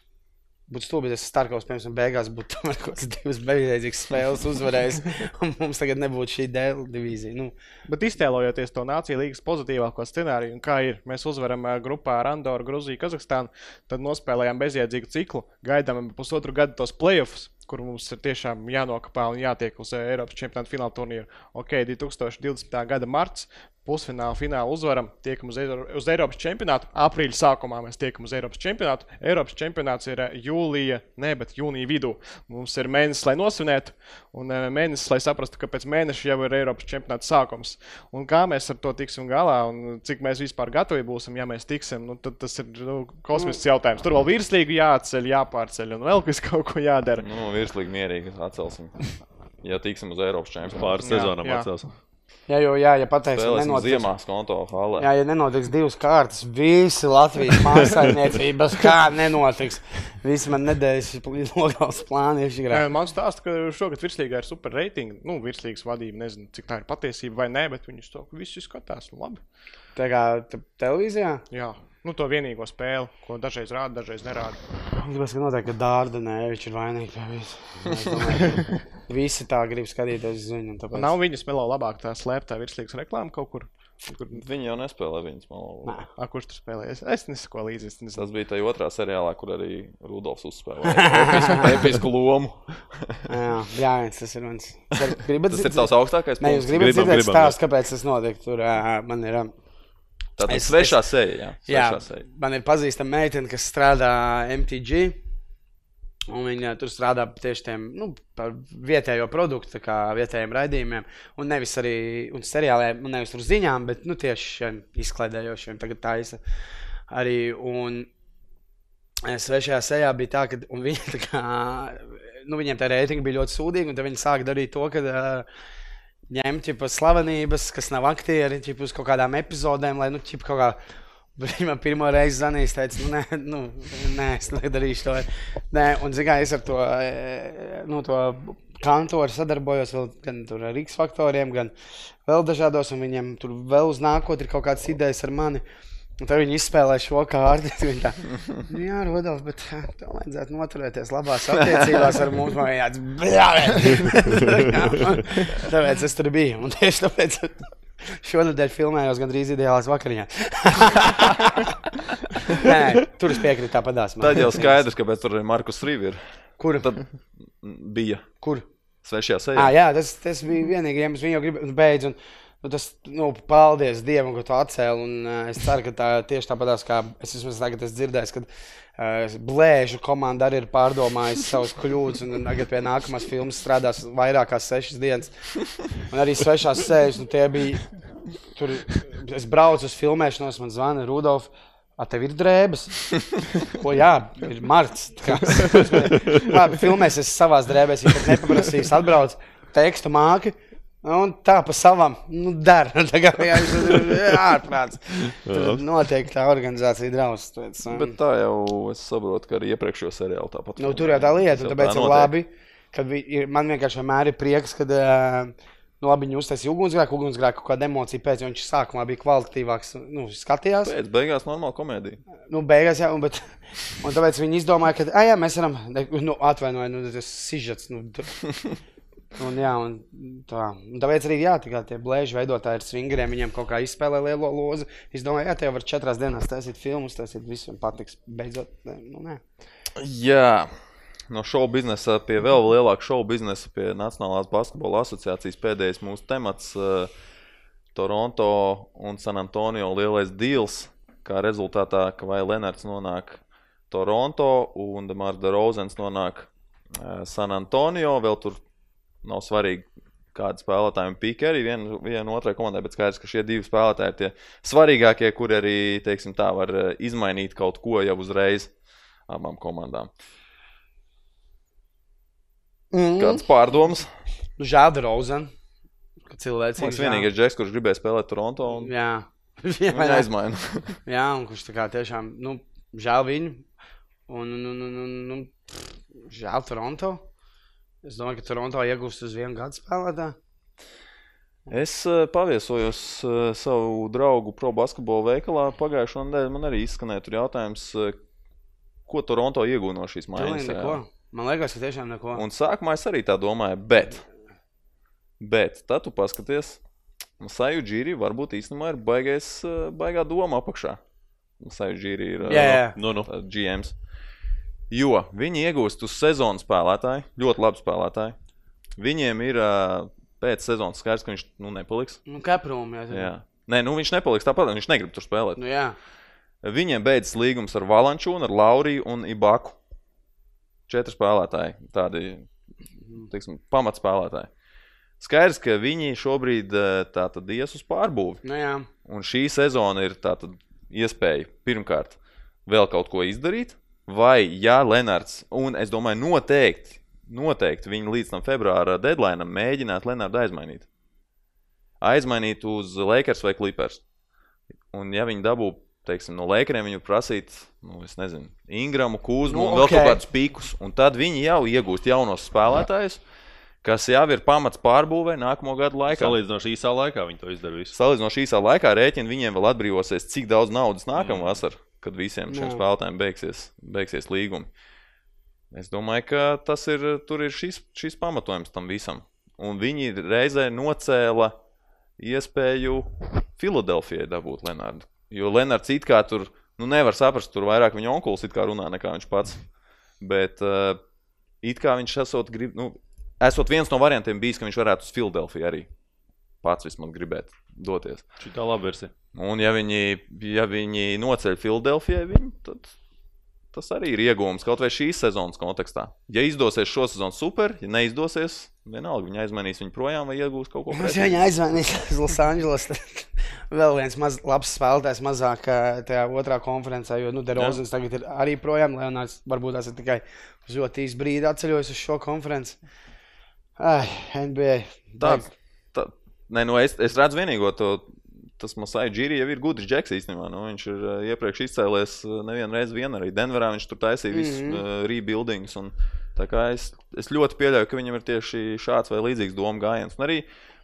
būtu stulbi, ja Starkovs, piemēram, beigās būtu tomēr kaut kādas divas beigās spēles uzvarējis, un mums tagad nebūtu šī D divīzija. Nu, Bet iztēlojoties to nāciju līnijas pozitīvāko scenāriju, un kā ir, mēs uzvaram grupā ar Andoru, Grūziju, Kazahstānu, tad nospēlējām bezjēdzīgu ciklu, gaidām pusotru gadu tos playoffs, kur mums ir tiešām jānokāpā un jātiek uz Eiropas čempionāta fināla turnīru. Ok, 2020. gada marts. Pusfināla, fināla uzvaram, tiekam uz, Eiro, uz Eiropas čempionātu. Aprīļa sākumā mēs tiekam uz Eiropas čempionātu. Eiropas čempionāts ir ā, jūlija, ne, bet jūnija vidū. Mums ir mēnesis, lai nosvinētu, un ā, mēnesis, lai saprastu, ka pēc mēneša jau ir Eiropas čempionāta sākums. Un kā mēs ar to tiksim galā, un cik mēs vispār gatavi būsim, ja mēs tiksim, nu, tad tas ir nu, kosmisks jautājums. Tur vēl virslīgi jāatceļ, jāpārceļ, un vēl kas kaut ko jādara. Nu, virslīgi mierīgi atcelsim. Ja tiksim uz Eiropas čempionātu. Pāris Jā, sezonām jā. atcelsim. jā, jo, jā, ja pateiksim, Spēlēsim nenotiks. ziemā konto halē. Jā, ja nenotiks divas kārtas, visi Latvijas māksliniecības kā nenotiks. Visi man nedēļas nogals plāni ir šī Man stāsta, ka šogad virslīgā ir super reitingi. Nu, virslīgas vadība, nezinu, cik tā ir patiesība vai nē, bet viņi to visu skatās. Nu, labi. Tā kā te- televīzijā. Jā, nu, to vienīgo spēli, ko dažreiz rāda, dažreiz nerāda. Gribas, ka noteikti, ka Dārda Nevičs ir vainīgs pie ka Visi tā grib skatīties uz viņu. Tāpēc... Nav viņas melo labāk tā slēptā virslīgas reklāma kaut kur. kur Viņi jau nespēlē viņas malā. Nē. a, kurš tur spēlējas? Es nesako līdzi. Es nezinu. Tas bija tajā otrā seriālā, kur arī Rudolfs uzspēlēja episku, episku lomu. Jā, jā, viens tas ir mans. Gribat Tas ir tavs augstākais Nē, jūs gribat dzirdēt stāstu, kāpēc tas notika. Tur man ir. Tātad Es- svešā seja. Jā, Jā, svešā seja. man ir pazīstama meitene, kas strādā MTG. Un viņa tur strādā tieši tiem nu, par vietējo produktu, kā vietējiem raidījumiem. Un nevis arī un seriāliem, un nevis tur ziņām, bet nu, tieši šiem izklaidējošiem tagad taisa. Arī un eh, svešajā sejā bija tā, ka viņi, tā kā, nu, viņiem tā reitinga bija ļoti sūdīga, un viņi sāka darīt to, ka uh, ņemt ķipa, slavenības, kas nav aktieri, ķipa, uz kaut kādām epizodēm, lai nu, ķipa, kaut kā viņa pirmo reizi zvanīja, teica, nu, nē, nu, nē, es nedarīšu to. Nē, un zināmā mērā es ar to, e, nu, to kantoru sadarbojos vēl gan ar Rīgas faktoriem, gan vēl dažādos, un viņiem tur vēl uz nākotnē ir kaut kādas idejas ar mani. Un tad viņi izspēlē šo kārtu. Tā, nu, jā, Rudolf, bet ā, tev vajadzētu noturēties labās attiecībās ar mums. Man jāatzīst, Tāpēc es tur biju. Un tieši tāpēc šonadēļ filmējos gandrīz ideālās vakariņā. nē, tur es piekrītu tāpatās. Tad jau skaidrs, kāpēc tur arī Markus Rīvi ir. Kur? Tad bija Kur? svešajā sejā. jā, tas, tas bija vienīgais iemesls. Viņa jau gribēja beigt. Un, nu, tas, nu, paldies Dievam, ka tu atcēli. Un, uh, es ceru, ka tā tieši tāpatās, kā es vismaz tagad esmu dzirdējis, kad uh, Blēžu komanda arī ir pārdomājusi savus kļūdas. Un tagad pie nākamās filmas strādās vairāk kā sešas dienas. Un arī svešās sēdes, nu, bija. Tur es braucu uz filmēšanos, man zvana Rudolf. A, tev ir drēbes. Ko jā, ir marts. Labi, filmēsies savā drēbēs, ja nepaprasīs, atbrauc tekstu māki. Un tā pa savam, nu, dara. Tā kā vienkārši ir ārprāts. Tur notiek tā organizācija drausmas. Bet tā jau es saprotu, ka arī iepriekšējo seriālu tāpat. Nu, tur jau tā lieta, tāpēc tā ir labi. Kad ir, man vienkārši vienmēr ir prieks, kad uh, Nu, labi, viņi uztaisīja ugunsgrēku, ugunsgrēku kāda emocija pēc, jo viņš sākumā bija kvalitatīvāks. Nu, skatījās. Pēc beigās normāla komēdija. Nu, beigās, jā, un, bet, un tāpēc viņi izdomāja, ka, ah, jā, mēs varam, nu, atvainojiet, nu, tas sižets, nu. Un, jā, un tā. Un tāpēc arī jā, tā tie blēži veidotāji ar swingeriem, viņiem kaut kā izspēlē lielo lozu. Es domāju, jā, tie var četrās dienās taisīt filmus, taisīt visiem patiks. Beidzot, nu, nē. Jā, no šovu biznesa pie vēl lielāka šovu biznesa, pie Nacionālās basketbola asociācijas pēdējais mūsu temats uh, - Toronto un San Antonio lielais deals. Kā rezultātā, ka vai Lenards nonāk Toronto un Demārs Derozens nonāk uh, San Antonio, vēl tur nav svarīgi. Kāda spēlētāja pīka arī viena, viena otrai komandai, bet skaidrs, ka šie divi spēlētāji ir tie svarīgākie, kur arī teiksim, tā, var eh, izmainīt kaut ko jau uzreiz abām komandām. Mm. Kāds pārdoms? Nu, žēl, Rozen. Cilvēks Tas vienīgais džeks, kurš gribēja spēlēt Toronto. Un... Jā, Viņa aizmaina. jā, un kurš tā kā tiešām, nu, žēl viņu. Un, un, un, un, un, un pff, žēl Toronto. Es domāju, ka Toronto iegūst uz vienu gadu spēlētāju. Es uh, paviesojos uh, savu draugu pro basketbola veikalā pagājušā nedēļā. Man arī izskanēja tur jautājums, uh, ko Toronto iegūta no šīs jā. Man liekas, ka tiešām neko. Un sākumā es arī tā domāju, bet, bet tad tu paskaties, Saju Džīri varbūt īstenībā ir baigais, baigā doma apakšā. Saju Džīri ir Jā, jā. Nu. tā GMs. Jo viņi iegūst uz sezonas spēlētāju, ļoti labi spēlētāju. Viņiem ir uh, pēc sezonas skaidrs, ka viņš nu, nepaliks. Nu, Kaprūm, jā. Jā. Nē, nu, viņš nepaliks tāpat, viņš negrib tur spēlēt. Nu, jā. Viņiem beidzas līgums ar Valančūnu, ar Lauriju un Ibaku. Četri spēlētāji, tādi teiksim, pamatspēlētāji. Skaidrs, ka viņi šobrīd tātad ies uz pārbūvi. Nu, jā. Un šī sezona ir tātad iespēja pirmkārt vēl kaut ko izdarīt, vai ja Lenards, un es domāju, noteikti, noteikti viņi līdz tam februāra deadline mēģināt Lenardu aizmainīt. Aizmainīt uz Lakers vai Clippers. Un ja viņi dabū, teiksim, no Lakeriem, viņu prasīt, nu, es nezinu, Ingramu, Kūzmu Nu, un vēl kaut kādus pīkus, un tad viņi jau iegūst jaunos spēlētājus, kas jau ir pamats pārbūvē nākamo gadu laikā. Salīdzinoši īsā laikā viņi to izdara. Visu. Salīdzinoši īsā laikā rēķina viņiem vēl atbrīvosies, cik daudz naudas nākamā Mm. vasarā, kad visiem šiem spēlētājiem beigsies, beigsies līgumi. Es domāju, ka tas ir, ir šis, šis pamatojums tam visam. Un viņi reizē nocēla iespēju Filadelfijai dabūt Lenārdu. Jo Lenārds it kā tur nu, nevar saprast, tur vairāk viņa onkulis it kā runā nekā viņš pats. Bet uh, it kā viņš esot, grib, nu, esot viens no variantiem bijis, ka viņš varētu uz Filadelfiju arī pats vismaz gribēt doties. Šī tā laba versija. Un, ja viņi, ja viņi noceļ Filadelfijai, viņu, tad tas arī ir iegūms kaut vai šīs sezonas kontekstā. Ja izdosies šo sezonu, super, ja neizdosies, vienalga viņi aizmanīs viņu projām vai iegūs kaut ko Mums pretī. viņa aizvanīs uz Losandželos. Vēl viens maz, labs spēlētājs mazāk tajā otrā konferencē, jo nu, Derozens tagad ir arī projām. Leonārds varbūt tas ir tikai uz ļoti īsu brīdi atceļojis uz šo konferenci. Ai, NBA. Tāds, tā, nē, nu es, es redzu vienīgo to. Tas Masai Džiri jau ir gudrs džeks īstenībā. Nu, viņš ir uh, iepriekš izcēlies uh, nevienu reizi vien arī Denverā. Viņš tur taisīja visus mm. -hmm. uh, rebuildings. Un, es, es ļoti pieļauju, ka viņam ir tieši šāds vai līdzīgs domu gājiens. Un arī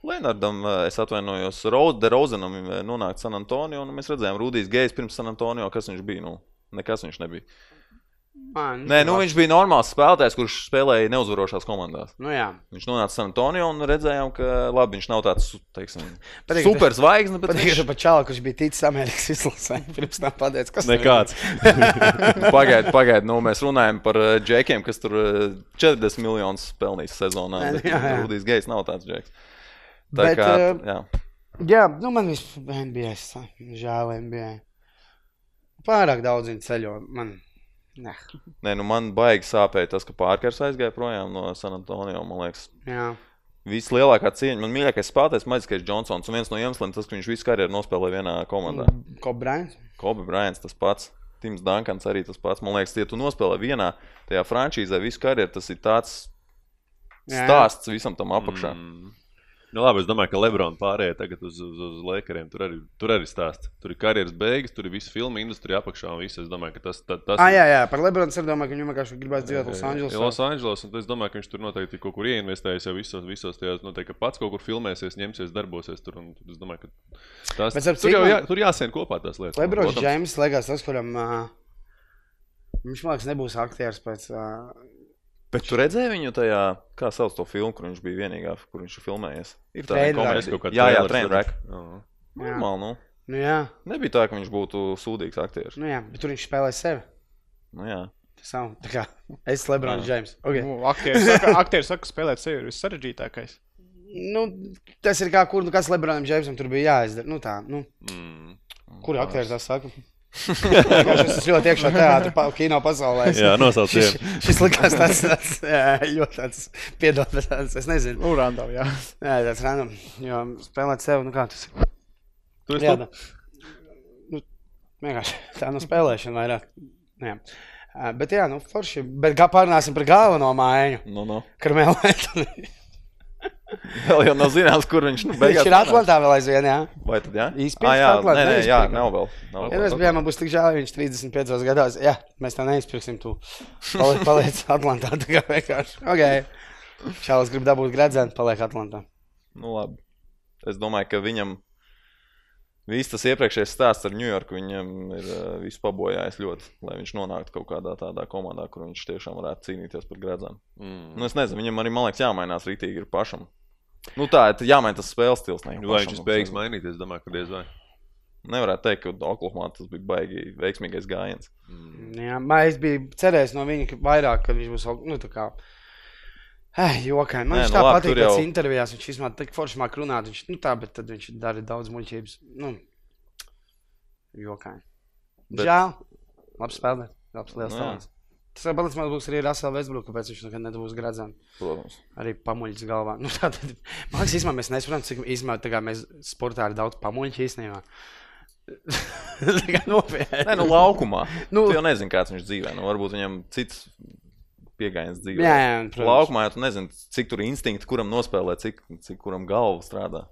Lenardam, es atvainojos, Rozenam nonākt San Antonio. Un mēs redzējām, Rudijs Gejs pirms San Antonio, kas viņš bija. Nu, nekas viņš nebija. Man, Nē, nu, viņš bija normāls spēlētājs, kurš spēlēja neuzvarošās komandās. Nu, jā. Viņš nonāca San Antonio un redzējām, ka labi, viņš nav tāds teiksim, Patīk, ka- super zvaigznes, bet viņš pat čāla, kurš bija ticis Amerikas izlasē, pirms tam pateica, kas Nekāds. pagaidi, pagaidi. Nu, mēs runājam par džekiem, kas tur uh, 40 miljonus pelnījis sezonā. Nē, jā, jā. Rudijs Gejs nav tāds džeks. Tā Bet, kā, eh, jā. Jā, nu man vispār NBA, sa- žēl NBA. Pārāk daudz viņa ceļo. Man, ne. Nē, nu man baigi sāpēja tas, ka Pārkars aizgāja projām no San Antonio. Man liekas, Jā. vislielākā cieņa. Man mīļākais spēlētājs Maģiskais Džonsons. Un viens no iemesliem tas, ka viņš visu karjeru nospēlēja vienā komandā. Ko Brains? Kobe Bryants tas pats. Tims Dankans arī tas pats. Man liekas, ja tu nospēlē vienā tajā frančīzē visu karjeru, tas ir tāds Jā. stāsts visam tam apakšā. Mm. Nu, labi, es domāju, ka Lebrons pārējai tagad uz, uz, uz Lakeriem. Tur arī, tur arī stāsta. Tur ir karjeras beigas, tur ir visa filmu industrija apakšā un viss. Es domāju, ka tas, ta, tas Ah, jā, jā, par Lebronu es domāju, ka viņam vienkārši gribēs dzīvot Los Ir Angelesā. Los Angeles, un es domāju, ka viņš tur noteikti kaut kur ieinvestējas jau visos, visos tajos. Noteikti, ka pats kaut kur filmēsies, ņemsies, darbosies tur. un Es domāju, ka tas starp tur jau jā, tur jāsien kopā tās lietas. Lebrons. Džeims liekas tas, kuram uh, viņš, man liekas, nebūs aktieris pēc. Uh, Bet tu redzēji viņu tajā, kā sauc to filmu, kur viņš bija vienīgā, kur viņš ir filmējies. Ir tā kā Jā, jā. Jā. Normāli, nu. nu, jā, Nebija tā, ka viņš būtu sūdīgs aktieris. nu, jā, bet tur viņš spēlē sevi. Nu, jā. Nav tā kā es esmu Lebrons. Džeims. Okay. Nu, Aktieris saka, aktieris saka, ka spēlēt sevi ir vissarežģītākais. Nu, tas ir kā, kur, nu, kas Lebronam Džeimsam tur bija jāizdara. Nu, tā, nu, Mm. kur aktieris tas saka? Esmu ļoti iekšā teātrī, pa, kino pasaulē. Jā, nosauc Šis, vienu. šis likās tāds, tāds jā, ļoti tāds, piedod, bet tāds, es nezinu. Nu, random, jā. Jā, tāds random, jo spēlēt sev, nu kā tas ir. Tu esi Jā, tā. Nu, vienkārši tā no spēlēšana vairāk. Nu, Jā. Bet jā, nu, forši. Bet kā pārnāsim par galveno mājiņu, Nu, nu. Karmēlā Antoni. Vēl jau nav zināms, kur viņš nu, Viņš beigās ir nonāks. Atlantā vēl aizvien, jā. Vai tad, jā? Īsti Ah, jā, Atlantā nē, nē, jā, nav vēl. Nav Ja vēl. mēs bijām, man būs tik žēl, viņš 35 gados. Jā, mēs tā neizpirksim. Tu paliec, paliec Atlantā. Tā kā vienkārši. Ok. Čālis grib dabūt gredzenu, paliek Atlantā. Nu, labi. Es domāju, ka viņam viss tas iepriekšējais stāsts ar Ņujorku viņam ir uh, viss pabojājis ļoti, lai viņš nonāktu kaut kādā tādā komandā, kur viņš tiešām varētu cīnīties par gredzenu. Mm. Nu, es nezinu, viņam arī, man liekas, jāmainās rītīgi ir pašam. Nu, tā ir jāmaina tas spēles stils. Ne, Nu, Vai viņš spējīgs nu, mainīties? Es domāju, ka diez vai. Nevarētu teikt, ka Oklahomā tas bija baigi veiksmīgais gājiens. Mm. Jā, es biju cerējis no viņa ka vairāk, ka viņš būs nu, tā kā. Eh, jokaini. Man Nē, viņš nu tā labi, patīk jau- intervijās. Viņš vismaz tik forši māk runāt. Viņš, nu tā, bet tad viņš dara daudz muļķības. Nu, jokaini. Bet- Žēl. Labs spēlē. Labs liels Nu, talants. Tas paliks, man būs arī Rasela Vesbruka, kāpēc viņš nekad nebūs gradzens. Protams. Arī pamuļķis galvā. Nu, tā, tad, man liekas, īstenībā mēs nesaprotam, cik īstenībā tā kā mēs sportā ir daudz pamuļķi īstenībā. Tā kā nopietni. Nē, nu, laukumā. Nu- tu jau nezini, kāds viņš dzīvē. Nu, varbūt viņam cits pieejams dzīvē. Jā, jā, protams. Laukumā jau tu nezini, cik tur instinkti, kuram nospēlē, cik, cik kuram galva strādā.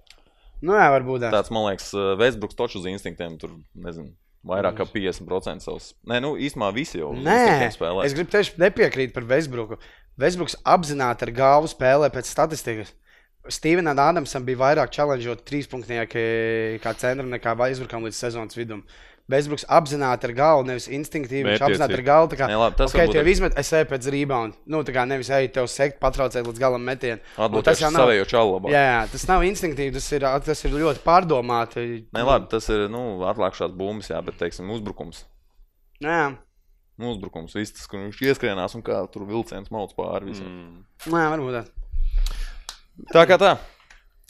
Nu, jā, varbūt. Jā. Tāds, man liekas, Vēsbruks toču uz instinktiem tur, nezinu, vairāk kā 50% savus. Nē, nu, īstenībā visi jau spēlē. es gribu teikt, nepiekrīt par Vesbruku. Vesbruks apzināti ar galvu spēlē pēc statistikas. Stevenam Ādamsam bija vairāk challengeot trīspunktnieki kā centram nekā Vesbrukam līdz sezonas vidum. Vesbruks apzināti ar galvu, nevis instinktīvi. Viņš apzināti ar galvu. tā Kā, Nē, labi, tas okay, tev ir- izmet, es eju pēc rebound. Nu, tā kā nevis eju tev sekt, patraucēt līdz galam. Un Atbūties tas jau nav. savējo čalu labāk. Jā, jā, tas nav instinktīvi, tas ir, tas ir ļoti pārdomāti. Nē, labi, tas ir, nu, atlākšās bumbas, jā, bet, teiksim, uzbrukums. Nu, Jā, Nu, uzbrukums, viss tas, kur viņš ieskrienās un kā tur vilciens mauc pāri visam. Mm. Nu, jā varbūt. tā. Tā kā tā.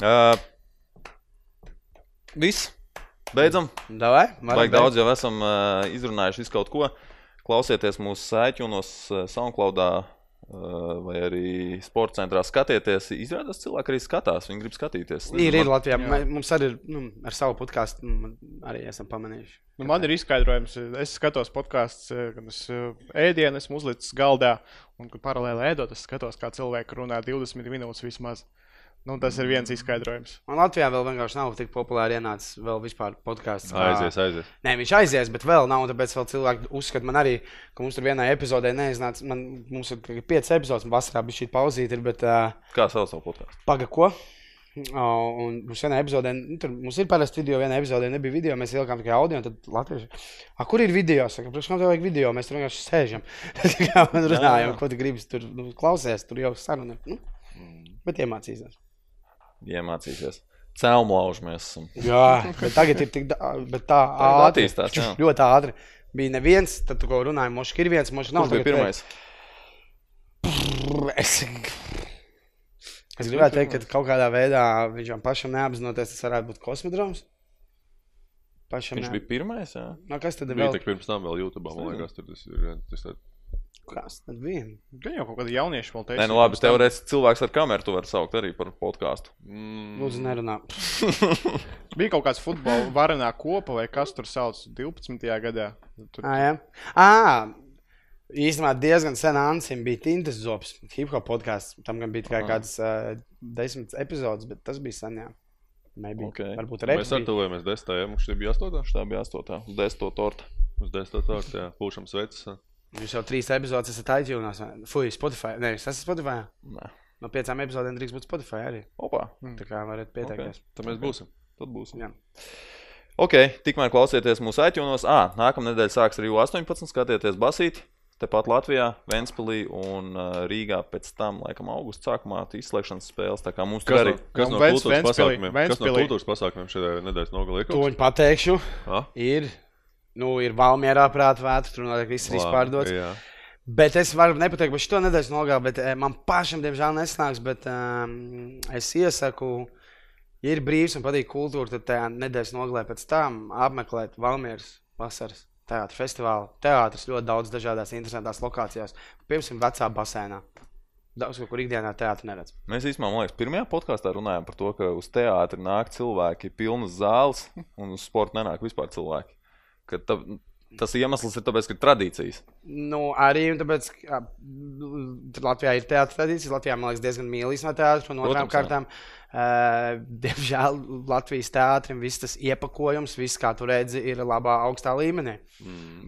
Uh, viss. Beidzam. Davai, Vajag beigt. daudz jau esam uh, izrunājuši visu kaut ko. Klausieties mūsu sēķunos, uh, SoundCloudā uh, vai arī sporta centrā skatieties. Izrādās, cilvēki arī skatās. Viņi grib skatīties. Ir, ir Man- Latvijā. Jā. Mums arī ir nu, ar savu podkāstu nu, arī esam pamanījuši. Nu, man ir izskaidrojums, es skatos podkāstus, kad es eh, ēdienu esmu uzlicis galdā, un kad paralēli ēdot, es skatos, kā cilvēki runā 20 minūtes vismaz. Nu, tas ir viens izskaidrojums. Man Latvijā vēl vienkārši nav tik populāri ienācis vēl vispār podkāsts. kā- Aizies, aizies. Nē, viņš aizies, bet vēl nav. Tāpēc vēl cilvēki uzskata, man arī, ka mums tur vienā epizodē neiznāca. Man, mums ir tikai piecas epizodes, un vasarā bija šī pauzīte, ir, bet uh, Kā sauc savu podkāstu? paga ko? Uh, un mums vienā epizodē, nu, tur mums ir parasti video, vienā epizodē nebija video, mēs ielikām tikai audio, un tad latvieši. A, kur ir video? Saka, priekš kam tev vajag video? Mēs tur vienkārši sēžam. Tā kā runājam, ko tu gribi tur nu, klausies, tur jau saruna. Nu, bet iemācīsies. Iemācīsies. Cēlmlauži mēs esam. Jā, bet tagad ir tik da- bet tā ātri. attīstās, jā. Ļoti ātri. Bija neviens, tad ko runāji, mošs ir viens, mošs nav. Kurš bija pirmais? te- Es, es gribētu teikt, ka kaut kādā veidā viņam pašam neapzinoties, tas varētu būt kosmodroms. Pašam Viņš ne... bija pirmais. Jā. No, kas tad Bija vēl? tā pirms tam vēl YouTube, man liekas, tur tas ir. Tas tā... Kas tad bija? Gan jau kaut kādi jaunieši vēl teica. Nē, nu labi, teorētiski cilvēks ar kameru tu vari saukt arī par podkāstu. Mm. Lūdzu, nerunā. Bija kaut kāds futbola varenā kopa vai kas tur sauc 12. gadā. Tur... Ā, jā. Ā, īstenībā diezgan sen Ansim bija Tintas zops, hip hop podkāsts. Tam gan bija tikai Aha. kāds uh, desmit epizodes, bet tas bija sen, jā. Maybe. Ok. Varbūt Mēs arī ar to vēlamies desmitā, mums šī bija astotā. Tā bija astotā, desto torta. Uz desmitā tādu, jā, pūšam sveces. Jūs jau trīs epizodes esat iTunes, vai- Fui, Spotify. Nē, jūs esat Spotify. Nē. No piecām epizodēm drīkst būt Spotify arī. Opā. Tā kā varat pieteikties. Tad mēs būsim. Tad būs. Jā. Ok, tikmēr klausieties mūsu iTunes. Ah, nākamā nedēļa sāks arī 18. Skatieties basīt. Tepat Latvijā, Ventspīlī un Rīgā pēc tam, laikam, augusta sākumā izslēgšanas spēles. Tā kā mums tur Kas arī no, kas no kultūras pasākumiem? Kas no kultūras pasākumiem šajā nedēļas nogalē? To viņi pateikšu. Ah, Ir, nu, ir Valmierā prāta vētra, tur notiek viss ir izpārdots. Jā. Bet es varu nepateikt par šo nedēļas nogalu, bet eh, man pašam, diemžēl, nesnāks. Bet um, es iesaku, ja ir brīvs un patīk kultūra, tad tajā nedēļas nogalē pēc tam apmeklēt Valmieras vasaras teātris festivālu. Teātris ļoti daudz dažādās interesantās lokācijās. Piemēram, vecā basēnā. Daudz, kur ikdienā teātrī neredz. Mēs īstenībā, man liekas, pirmajā podkāstā runājām par to, ka uz teātri nāk cilvēki, pilnas zāles, un uz sporta nenāk vispār cilvēki. Ka ta, tas iemesls ir tāpēc, ka ir tradīcijas. Nu, arī tāpēc, ka tur Latvijā ir teātris tradīcijas. Latvijā, man liekas, diezgan mīlīgs no teātris. Un otrām kārtām, uh, diemžēl Latvijas teātrim viss tas iepakojums, viss, kā tu redzi, ir labā, augstā līmenī.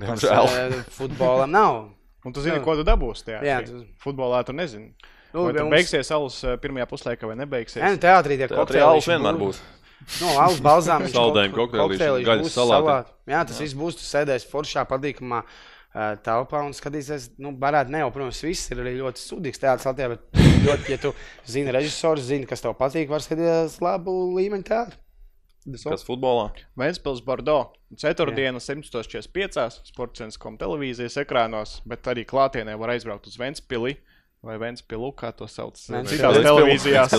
Kas, Diemžēl. eh, futbolam nav. Un tu zini, Jā. ko tu dabūsi tajā? Jā, tu- futbolā tu nezini. Nu, Vai tur mums- beigsies alus eh, pirmajā puslaikā vai nebeigsies? Nē, nu, teātrī tie Teātrī alus vienmēr būs. Nu, alus balzām. viņš Saldējumi, kok- kokteilīši, kokteilīši gaļas salāti. Jā, tas viss būs. Tu sēdēsi foršā, patīkamā uh, telpā un skatīsies. Nu, varētu ne jau, protams, viss ir arī ļoti sudīgs teātris Latvijā, bet ļoti, ja tu zini režisors, zini, kas tev patīk, var skatīties labu līmeņu teātru. Kas futbolā? Vēnspils Bordeaux. Ceturtdiena, 17.45. Sports.com televīzijas ekrānos, bet arī klātienē var aizbraukt uz Vēnspili. Vai Vēnspilu, kā to sauc? Citās televīzijās.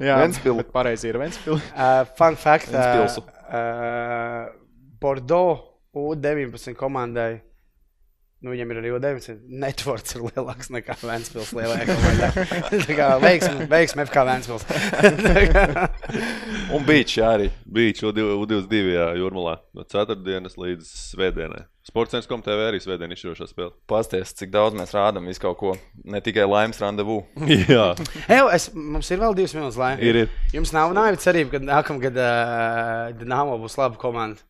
Jā, Ventspilu. bet Pareizi ir Vēnspili. Uh, fun fact. Uh, Ventspilsu. uh, Bordeaux U19 komandai. Nu, viņam ir arī U19. Networks ir lielāks nekā Vēnspils. Tā kā veiksme, veiksme FK Vēnspils. Un beidž arī. Bija U22 jā, jūrmalā no ceturtdienas līdz svētdienai. Sports.com TV arī svētdien izšķirošā spēle. Pasties, cik daudz mēs rādām visu kaut ko. Ne tikai laimes randevu. jā, Ew, es, mums ir vēl divas minūtes laika. ir. ir. Jums nav naiva cerība, ka nākamgad uh, Dienāmo būs laba komanda.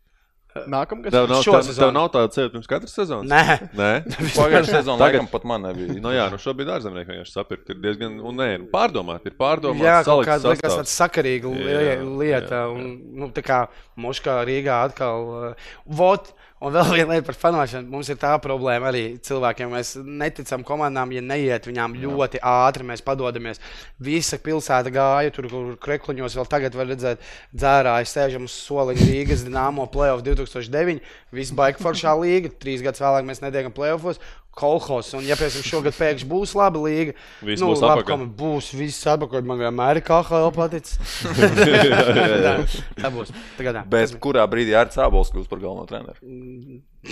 Nākamgad. Tev nav, tev, tev nav tāda cerība pirms katras sezonas? Nē, Nē? Pagājušajā sezonā Tagad- pat man nebija. Nu jā, nu šobrīd ārzemnieki vienkārši sapirkt. Ir diezgan, un nē, nu pārdomāt, ir pārdomāt. Jā, kaut kāda liekas, tāda sakarīga Jā, li- jā, lieta. jā. Un, nu, tā kā Moskā, Rīgā atkal. Uh, vot, un vēl viena lieta par fanošanu. Mums ir tā problēma arī cilvēkiem. Mēs neticam komandām, ja neiet viņām ļoti ātri, mēs padodamies. Visa pilsēta gāja tur, kur krekluņos vēl tagad var redzēt dzērāju, sēžam uz soliņa Rīgas Dienāmo playoff 2009. Viss baigi foršā līga. Trīs gadus vēlāk mēs netiekam playoffos. Kolhos, un, ja tam šogad pēkšņi būs laba līga, Viss nu, būs labi, komanda būs viss atpakaļ. Man vienmēr ir KHL paticis. tā būs. Tagad, tā. Bet kurā brīdī ar Cēbols kļūs par galveno treneru?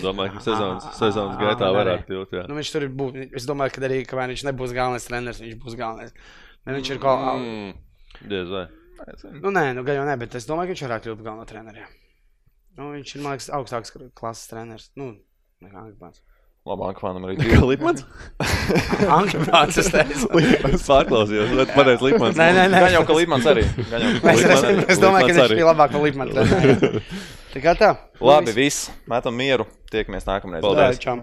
Domāju, ka sezonas, sezonas gaitā varētu būt. jā. Nu, viņš tur ir. Bū... Es domāju, ka arī ka viņš nebūs galvenais treneris. Viņš būs galvenais. Ne, viņš ir kaut kādā. Mm, Diez vai. Nu, nē, nu, gan jau ne, bet es domāju, ka viņš varētu kļūt par galveno treneri. jā. Nu, viņš ir, man liekas, augstāks klases treneris. Nu, nekā Angļu Labāk, Vanam arī Kā Lipmans? Teicu. Es pārklausījos, bet pareizi Lipmans. Nē, nē, nē. Gan jau, ka Līmans arī. Jau, ka Es, es, es domāju, ka viņš bija labāk par Lipmanu. Tā kā tā. Labi, viss. Metam mieru. Tiekamies nākamreiz. Paldies. Čau.